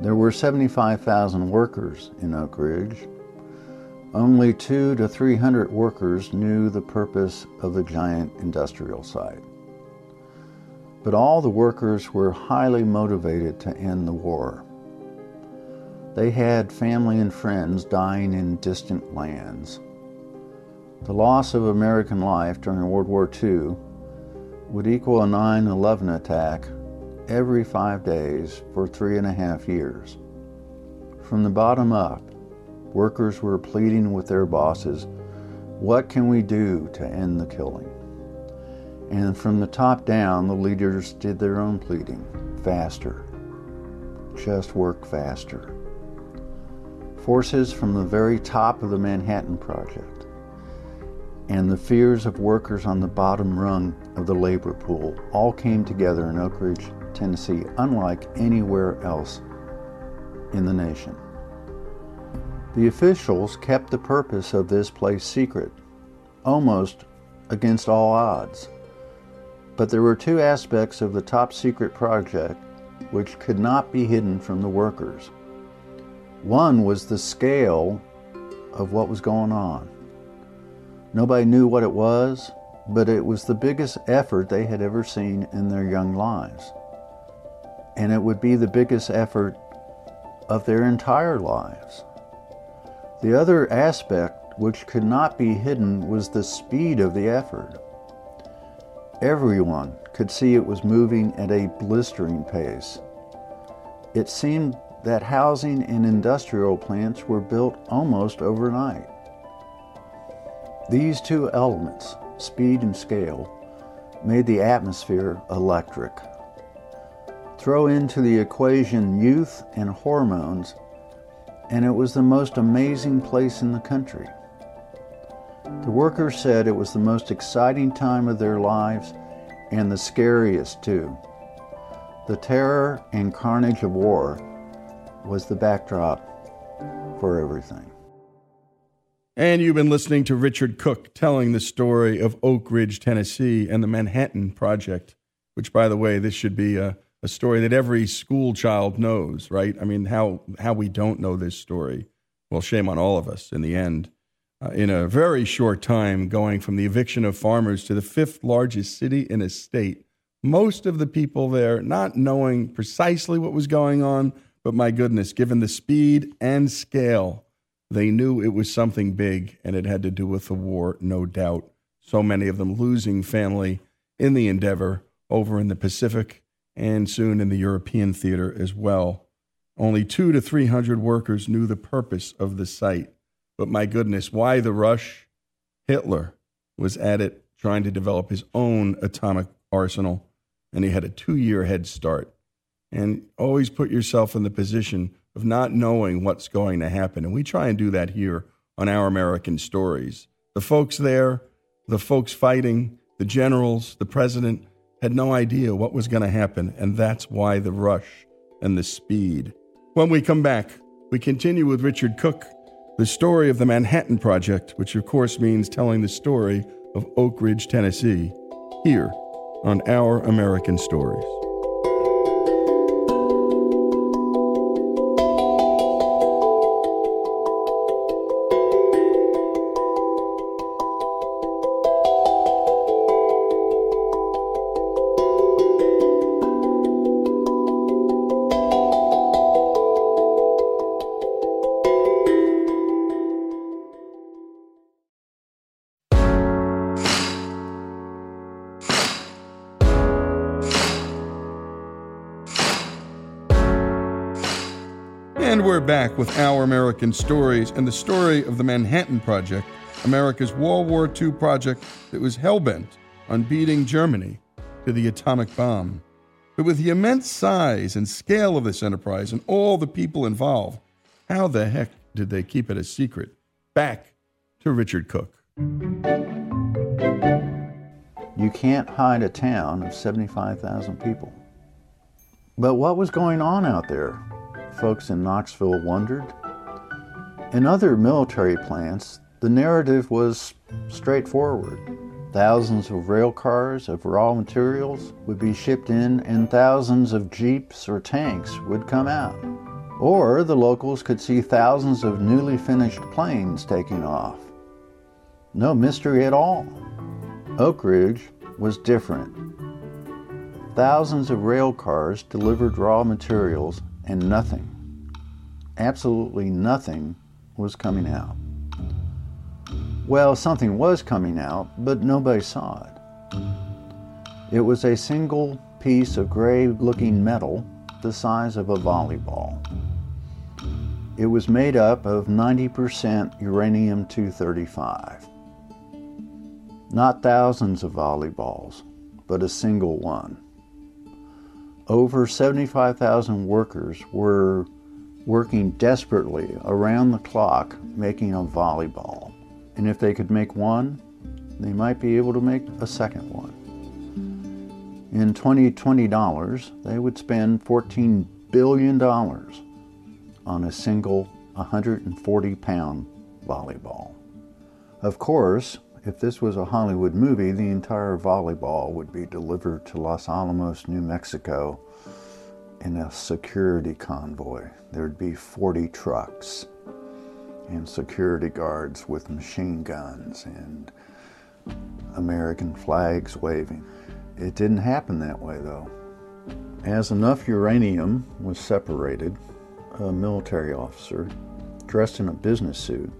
There were 75,000 workers in Oak Ridge. Only two to 300 workers knew the purpose of the giant industrial site. But all the workers were highly motivated to end the war. They had family and friends dying in distant lands. The loss of American life during World War II would equal a 9 11 attack every five days for three and a half years. From the bottom up, workers were pleading with their bosses, What can we do to end the killing? And from the top down, the leaders did their own pleading faster. Just work faster. Forces from the very top of the Manhattan Project and the fears of workers on the bottom rung of the labor pool all came together in Oak Ridge, Tennessee, unlike anywhere else in the nation. The officials kept the purpose of this place secret, almost against all odds. But there were two aspects of the top secret project which could not be hidden from the workers. One was the scale of what was going on. Nobody knew what it was, but it was the biggest effort they had ever seen in their young lives. And it would be the biggest effort of their entire lives. The other aspect, which could not be hidden, was the speed of the effort. Everyone could see it was moving at a blistering pace. It seemed that housing and industrial plants were built almost overnight. These two elements, speed and scale, made the atmosphere electric. Throw into the equation youth and hormones, and it was the most amazing place in the country. The workers said it was the most exciting time of their lives and the scariest too. The terror and carnage of war was the backdrop for everything. And you've been listening to Richard Cook telling the story of Oak Ridge, Tennessee, and the Manhattan Project, which, by the way, this should be a, a story that every school child knows, right? I mean, how, how we don't know this story. Well, shame on all of us in the end uh, in a very short time, going from the eviction of farmers to the fifth largest city in a state. Most of the people there not knowing precisely what was going on, but my goodness, given the speed and scale, they knew it was something big and it had to do with the war, no doubt. So many of them losing family in the endeavor over in the Pacific and soon in the European theater as well. Only two to 300 workers knew the purpose of the site but my goodness, why the rush? Hitler was at it trying to develop his own atomic arsenal, and he had a two year head start. And always put yourself in the position of not knowing what's going to happen. And we try and do that here on Our American Stories. The folks there, the folks fighting, the generals, the president had no idea what was going to happen. And that's why the rush and the speed. When we come back, we continue with Richard Cook the story of the Manhattan Project, which of course means telling the story of Oak Ridge, Tennessee, here on Our American Stories. With Our American Stories and the story of the Manhattan Project, America's World War II project that was hellbent on beating Germany to the atomic bomb. But with the immense size and scale of this enterprise and all the people involved, how the heck did they keep it a secret? Back to Richard Cook. You can't hide a town of 75,000 people. But what was going on out there? Folks in Knoxville wondered. In other military plants, the narrative was straightforward. Thousands of rail cars of raw materials would be shipped in, and thousands of jeeps or tanks would come out. Or the locals could see thousands of newly finished planes taking off. No mystery at all. Oak Ridge was different. Thousands of rail cars delivered raw materials, and nothing, absolutely nothing, was coming out. Well, something was coming out, but nobody saw it. It was a single piece of gray looking metal the size of a volleyball. It was made up of 90% uranium 235. Not thousands of volleyballs, but a single one. Over 75,000 workers were working desperately around the clock making a volleyball. And if they could make one, they might be able to make a second one. In 2020 dollars, they would spend 14 billion dollars on a single 140 pound volleyball. Of course, if this was a Hollywood movie, the entire volleyball would be delivered to Los Alamos, New Mexico in a security convoy. There'd be 40 trucks and security guards with machine guns and American flags waving. It didn't happen that way though. As enough uranium was separated, a military officer dressed in a business suit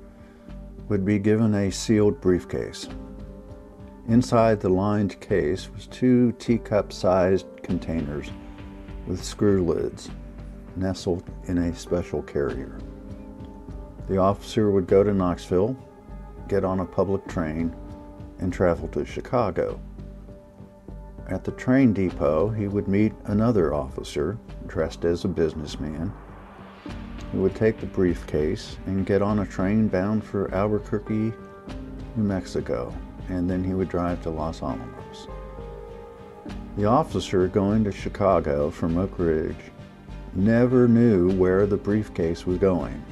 would be given a sealed briefcase. Inside the lined case was two teacup sized containers with screw lids nestled in a special carrier. The officer would go to Knoxville, get on a public train, and travel to Chicago. At the train depot, he would meet another officer dressed as a businessman who would take the briefcase and get on a train bound for Albuquerque, New Mexico, and then he would drive to Los Alamos. The officer going to Chicago from Oak Ridge never knew where the briefcase was going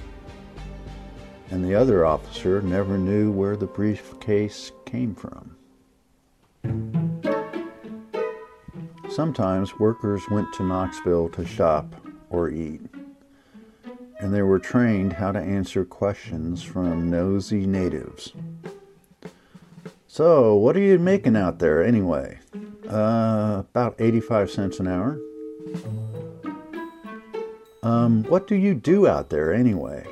and the other officer never knew where the briefcase came from. Sometimes workers went to Knoxville to shop or eat, and they were trained how to answer questions from nosy natives. So, what are you making out there anyway? Uh, about 85 cents an hour. Um, what do you do out there anyway?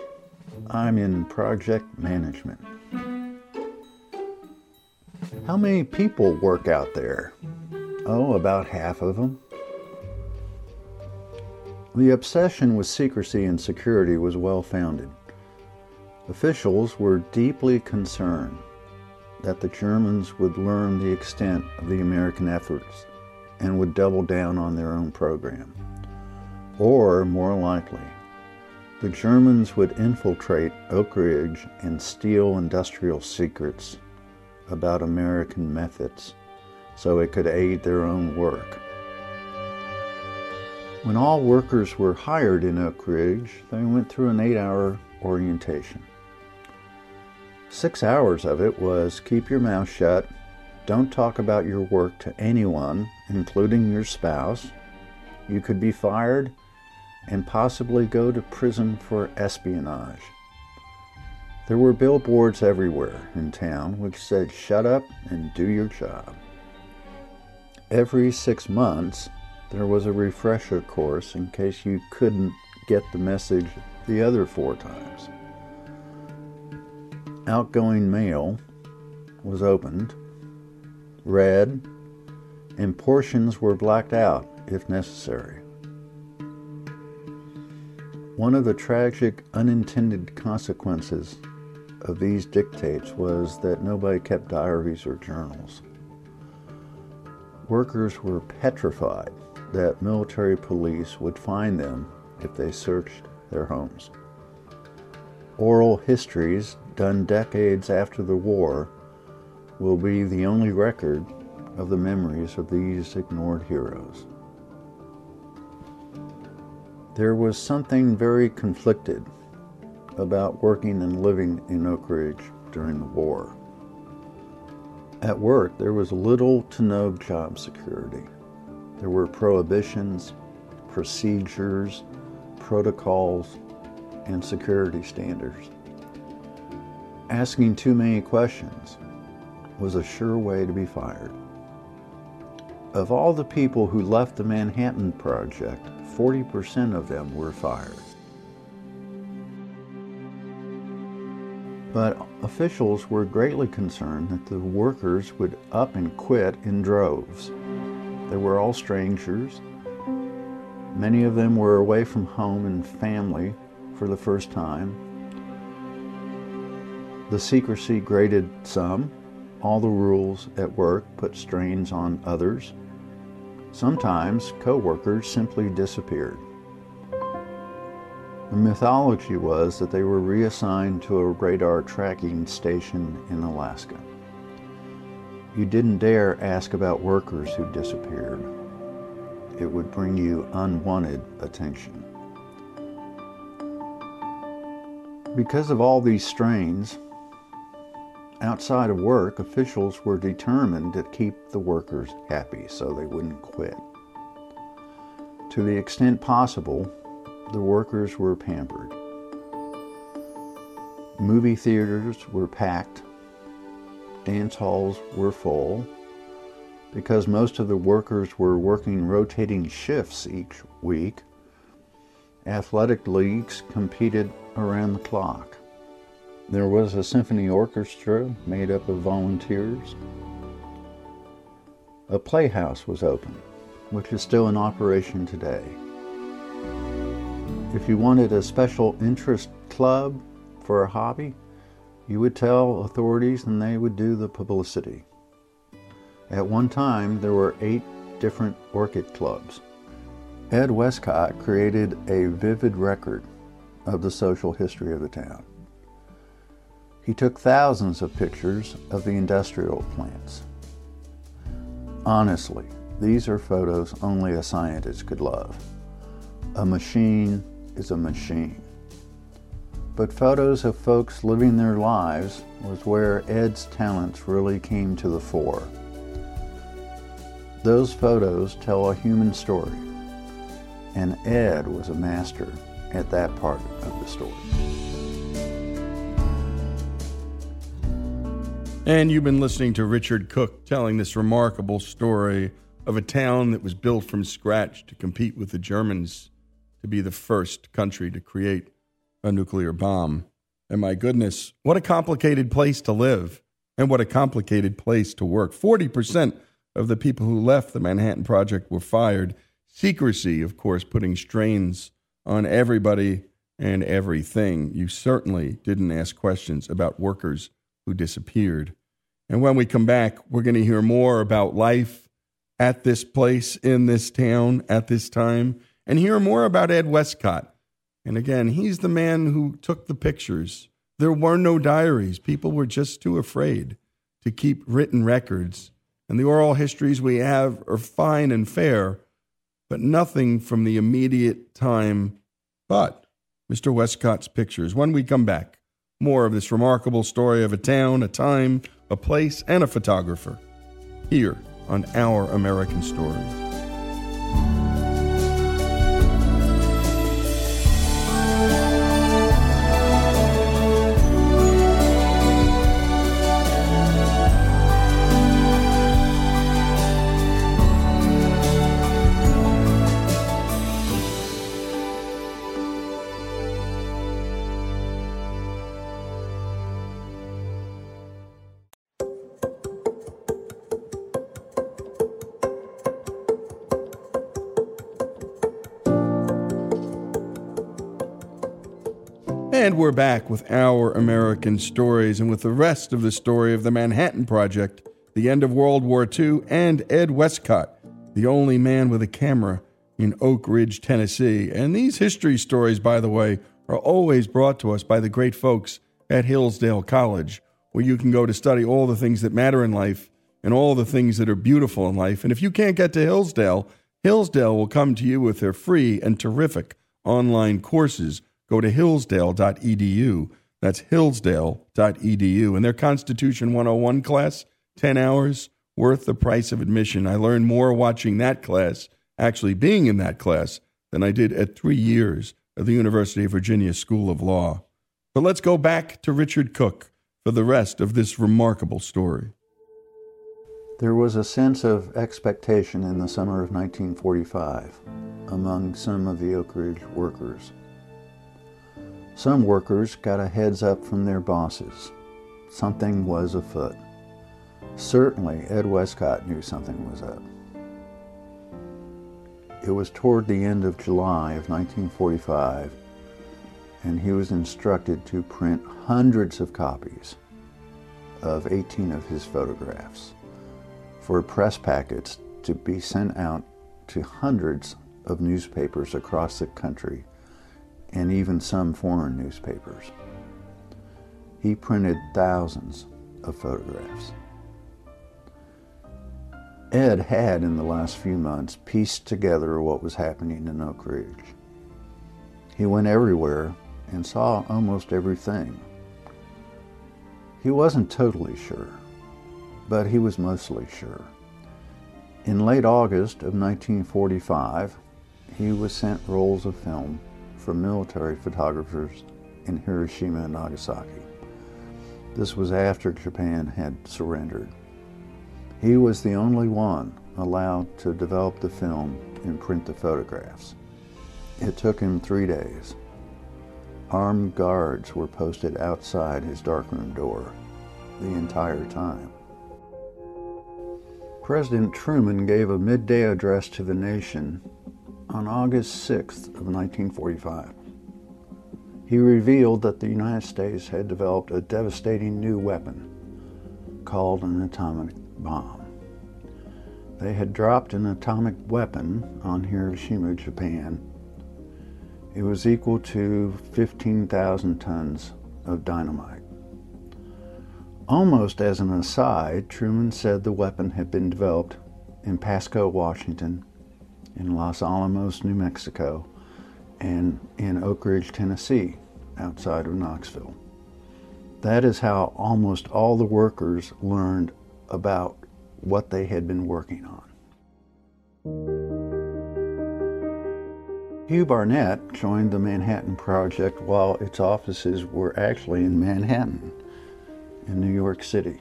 I'm in project management. How many people work out there? Oh, about half of them. The obsession with secrecy and security was well founded. Officials were deeply concerned that the Germans would learn the extent of the American efforts and would double down on their own program. Or, more likely, the Germans would infiltrate Oak Ridge and steal industrial secrets about American methods so it could aid their own work. When all workers were hired in Oak Ridge, they went through an eight hour orientation. Six hours of it was keep your mouth shut, don't talk about your work to anyone, including your spouse. You could be fired and possibly go to prison for espionage. There were billboards everywhere in town which said, Shut up and do your job. Every six months, there was a refresher course in case you couldn't get the message the other four times. Outgoing mail was opened, read, and portions were blacked out if necessary. One of the tragic unintended consequences of these dictates was that nobody kept diaries or journals. Workers were petrified that military police would find them if they searched their homes. Oral histories done decades after the war will be the only record of the memories of these ignored heroes. There was something very conflicted about working and living in Oak Ridge during the war. At work, there was little to no job security. There were prohibitions, procedures, protocols, and security standards. Asking too many questions was a sure way to be fired. Of all the people who left the Manhattan Project, 40% of them were fired. But officials were greatly concerned that the workers would up and quit in droves. They were all strangers. Many of them were away from home and family for the first time. The secrecy grated some. All the rules at work put strains on others. Sometimes co-workers simply disappeared. The mythology was that they were reassigned to a radar tracking station in Alaska. You didn't dare ask about workers who disappeared. It would bring you unwanted attention. Because of all these strains, outside of work, officials were determined to keep the workers happy so they wouldn't quit. To the extent possible, the workers were pampered. Movie theaters were packed. Dance halls were full because most of the workers were working rotating shifts each week. Athletic leagues competed around the clock. There was a symphony orchestra made up of volunteers. A playhouse was open, which is still in operation today. If you wanted a special interest club for a hobby, you would tell authorities and they would do the publicity. At one time, there were eight different orchid clubs. Ed Westcott created a vivid record of the social history of the town. He took thousands of pictures of the industrial plants. Honestly, these are photos only a scientist could love. A machine is a machine. But photos of folks living their lives was where Ed's talents really came to the fore. Those photos tell a human story, and Ed was a master at that part of the story. And you've been listening to Richard Cook telling this remarkable story of a town that was built from scratch to compete with the Germans to be the first country to create a nuclear bomb. And my goodness, what a complicated place to live and what a complicated place to work. 40% of the people who left the Manhattan Project were fired. Secrecy, of course, putting strains on everybody and everything. You certainly didn't ask questions about workers who disappeared. And when we come back, we're going to hear more about life at this place, in this town, at this time, and hear more about Ed Westcott. And again, he's the man who took the pictures. There were no diaries. People were just too afraid to keep written records. And the oral histories we have are fine and fair, but nothing from the immediate time but Mr. Westcott's pictures. When we come back, more of this remarkable story of a town, a time, a place, and a photographer here on Our American Stories. And we're back with our American stories and with the rest of the story of the Manhattan Project, the end of World War II, and Ed Westcott, the only man with a camera in Oak Ridge, Tennessee. And these history stories, by the way, are always brought to us by the great folks at Hillsdale College, where you can go to study all the things that matter in life and all the things that are beautiful in life. And if you can't get to Hillsdale, Hillsdale will come to you with their free and terrific online courses go to hillsdale.edu. That's hillsdale.edu. And their Constitution 101 class, 10 hours, worth the price of admission. I learned more watching that class, actually being in that class, than I did at three years at the University of Virginia School of Law. But let's go back to Richard Cook for the rest of this remarkable story. There was a sense of expectation in the summer of 1945 among some of the Oak Ridge workers. Some workers got a heads up from their bosses. Something was afoot. Certainly, Ed Westcott knew something was up. It was toward the end of July of 1945, and he was instructed to print hundreds of copies of 18 of his photographs for press packets to be sent out to hundreds of newspapers across the country and even some foreign newspapers. He printed thousands of photographs. Ed had, in the last few months, pieced together what was happening in Oak Ridge. He went everywhere and saw almost everything. He wasn't totally sure, but he was mostly sure. In late August of 1945, he was sent rolls of film from military photographers in Hiroshima and Nagasaki. This was after Japan had surrendered. He was the only one allowed to develop the film and print the photographs. It took him three days. Armed guards were posted outside his darkroom door the entire time. President Truman gave a midday address to the nation on August 6th of 1945. He revealed that the United States had developed a devastating new weapon called an atomic bomb. They had dropped an atomic weapon on Hiroshima, Japan. It was equal to 15,000 tons of dynamite. Almost as an aside, Truman said the weapon had been developed in Pasco, Washington, in Los Alamos, New Mexico, and in Oak Ridge, Tennessee, outside of Knoxville. That is how almost all the workers learned about what they had been working on. Hugh Barnett joined the Manhattan Project while its offices were actually in Manhattan, in New York City.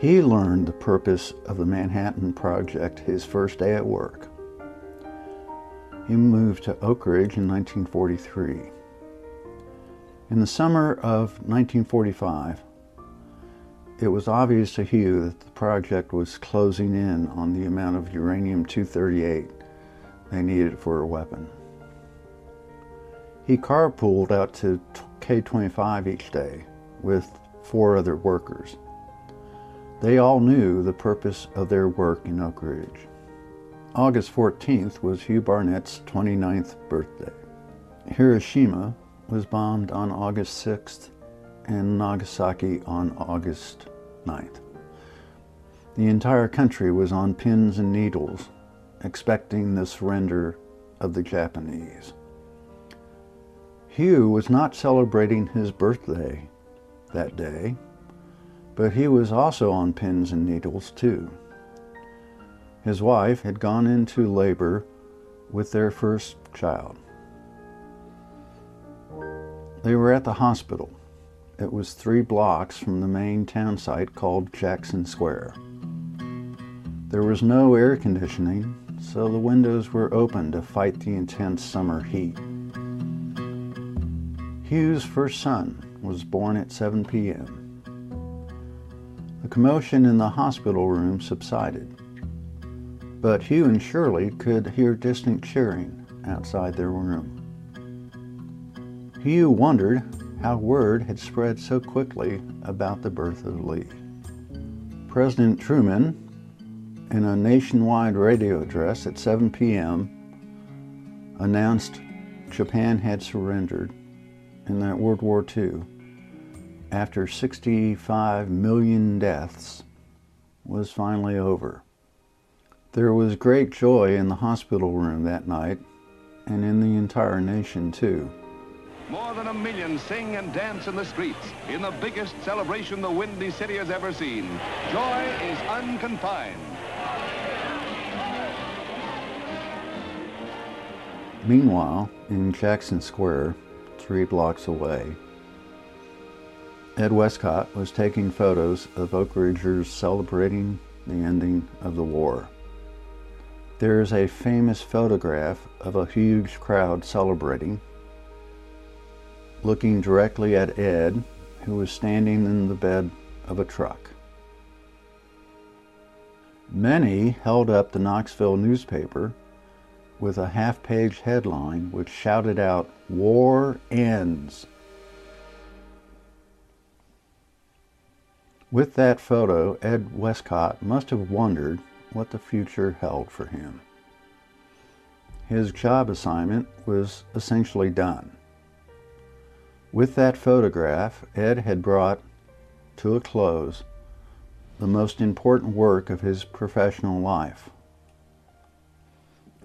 He learned the purpose of the Manhattan Project his first day at work. He moved to Oak Ridge in 1943. In the summer of 1945, it was obvious to Hugh that the project was closing in on the amount of uranium 238 they needed for a weapon. He carpooled out to K 25 each day with four other workers. They all knew the purpose of their work in Oak Ridge. August 14th was Hugh Barnett's 29th birthday. Hiroshima was bombed on August 6th and Nagasaki on August 9th. The entire country was on pins and needles, expecting the surrender of the Japanese. Hugh was not celebrating his birthday that day but he was also on pins and needles too. His wife had gone into labor with their first child. They were at the hospital. It was three blocks from the main town site called Jackson Square. There was no air conditioning, so the windows were open to fight the intense summer heat. Hugh's first son was born at 7 p.m. The commotion in the hospital room subsided, but Hugh and Shirley could hear distant cheering outside their room. Hugh wondered how word had spread so quickly about the birth of Lee. President Truman, in a nationwide radio address at 7 p.m., announced Japan had surrendered and that World War II, after 65 million deaths, was finally over. There was great joy in the hospital room that night and in the entire nation, too. More than a million sing and dance in the streets in the biggest celebration the Windy City has ever seen. Joy is unconfined. Meanwhile, in Jackson Square, three blocks away, Ed Westcott was taking photos of Oak Ridgers celebrating the ending of the war. There is a famous photograph of a huge crowd celebrating, looking directly at Ed, who was standing in the bed of a truck. Many held up the Knoxville newspaper with a half page headline which shouted out, War ends. With that photo, Ed Westcott must have wondered what the future held for him. His job assignment was essentially done. With that photograph, Ed had brought to a close the most important work of his professional life.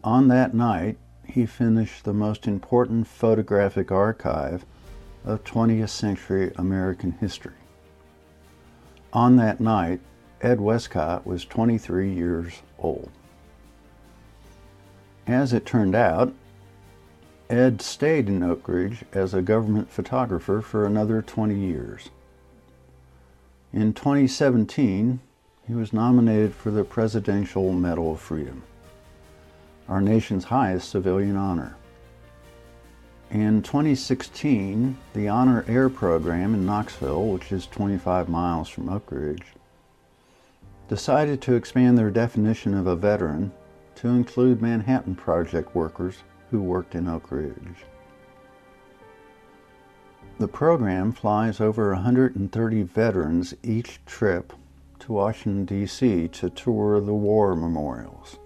On that night, he finished the most important photographic archive of 20th century American history. On that night, Ed Westcott was 23 years old. As it turned out, Ed stayed in Oak Ridge as a government photographer for another 20 years. In 2017, he was nominated for the Presidential Medal of Freedom, our nation's highest civilian honor. In 2016, the Honor Air program in Knoxville, which is 25 miles from Oak Ridge, decided to expand their definition of a veteran to include Manhattan Project workers who worked in Oak Ridge. The program flies over 130 veterans each trip to Washington, D.C. to tour the war memorials.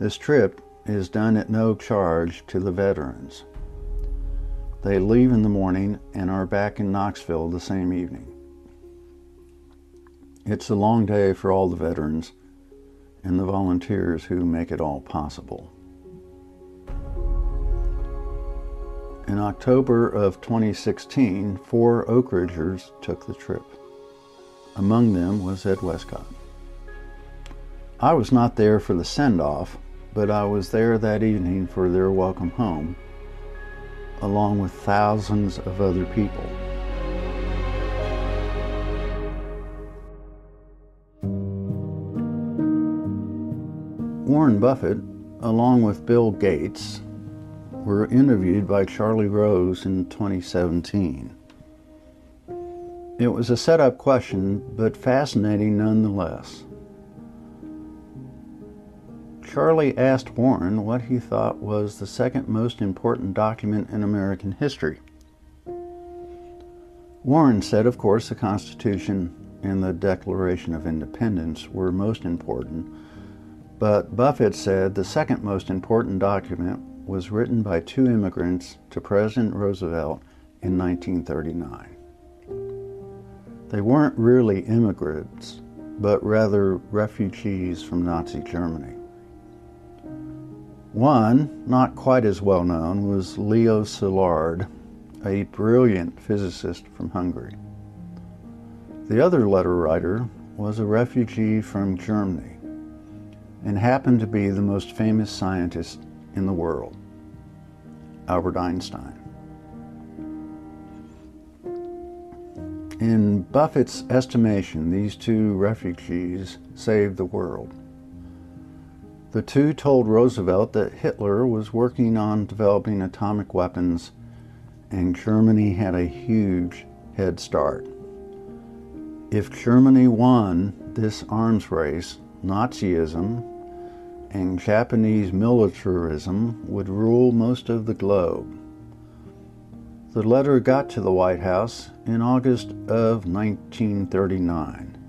This trip is done at no charge to the veterans. They leave in the morning and are back in Knoxville the same evening. It's a long day for all the veterans and the volunteers who make it all possible. In October of 2016, four Oak Ridgers took the trip. Among them was Ed Westcott. I was not there for the send off, but I was there that evening for their welcome home, along with thousands of other people. Warren Buffett, along with Bill Gates, were interviewed by Charlie Rose in 2017. It was a setup question, but fascinating nonetheless. Charlie asked Warren what he thought was the second most important document in American history. Warren said, of course, the Constitution and the Declaration of Independence were most important, but Buffett said the second most important document was written by two immigrants to President Roosevelt in 1939. They weren't really immigrants, but rather refugees from Nazi Germany. One, not quite as well known, was Leo Szilard, a brilliant physicist from Hungary. The other letter writer was a refugee from Germany and happened to be the most famous scientist in the world, Albert Einstein. In Buffett's estimation, these two refugees saved the world. The two told Roosevelt that Hitler was working on developing atomic weapons and Germany had a huge head start. If Germany won this arms race, Nazism and Japanese militarism would rule most of the globe. The letter got to the White House in August of 1939.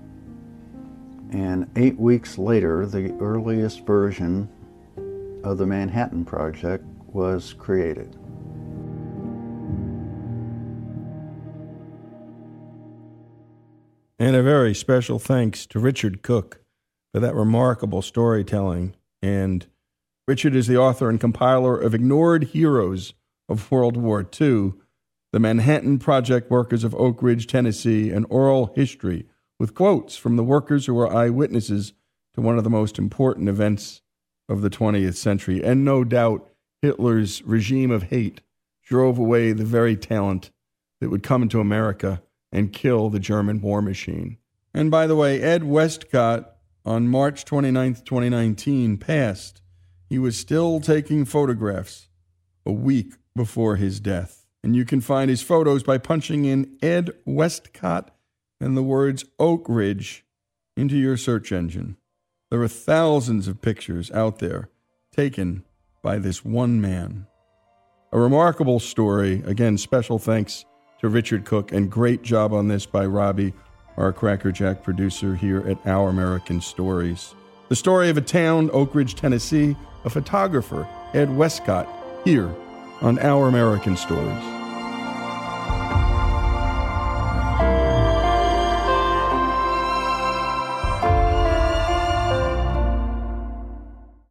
And eight weeks later, the earliest version of the Manhattan Project was created. And a very special thanks to Richard Cook for that remarkable storytelling. And Richard is the author and compiler of Ignored Heroes of World War II, The Manhattan Project Workers of Oak Ridge, Tennessee, an oral history with quotes from the workers who were eyewitnesses to one of the most important events of the 20th century. And no doubt, Hitler's regime of hate drove away the very talent that would come into America and kill the German war machine. And by the way, Ed Westcott on March 29, 2019, passed. He was still taking photographs a week before his death. And you can find his photos by punching in Ed Westcott and the words Oak Ridge into your search engine. There are thousands of pictures out there taken by this one man. A remarkable story. Again, special thanks to Richard Cook, and great job on this by Robbie, our Crackerjack producer here at Our American Stories. The story of a town, Oak Ridge, Tennessee, a photographer, Ed Westcott, here on Our American Stories.